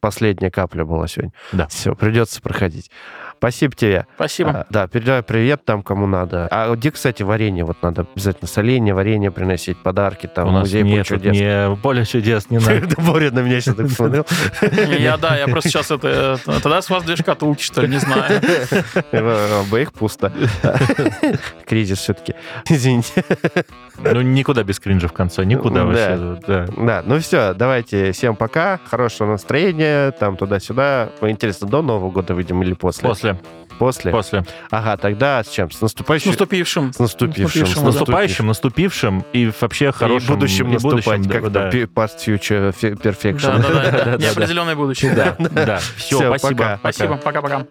Последняя капля была сегодня. Да. Все, придется проходить. Спасибо тебе. Спасибо. А, да, передавай привет там, кому надо. А где, кстати, варенье? Вот надо обязательно соленье, варенье приносить, подарки, там, У нас музей нет, чудес. не поле чудес, не надо. Боря на меня сейчас так посмотрел. Я, да, я просто сейчас это... э, Тогда с вас две шкатулки, что ли, не знаю. Обоих пусто. Кризис все-таки. Извините. Ну, никуда без кринжа в конце, никуда Да. вообще. да. Да, ну все, давайте. Всем пока. Хорошего настроения. Там туда-сюда. Интересно, до Нового года выйдем или после? После, После? после. Ага, тогда с чем? С С наступающим? наступившим. С наступившим. наступившим, С С наступающим, наступившим и вообще И хорошим. будущим и наступать, будущим, как да, past future fe- perfection. Да, да, да, Да-да-да. Неопределенное будущее. Да, да. Все, спасибо. пока. Спасибо, пока-пока.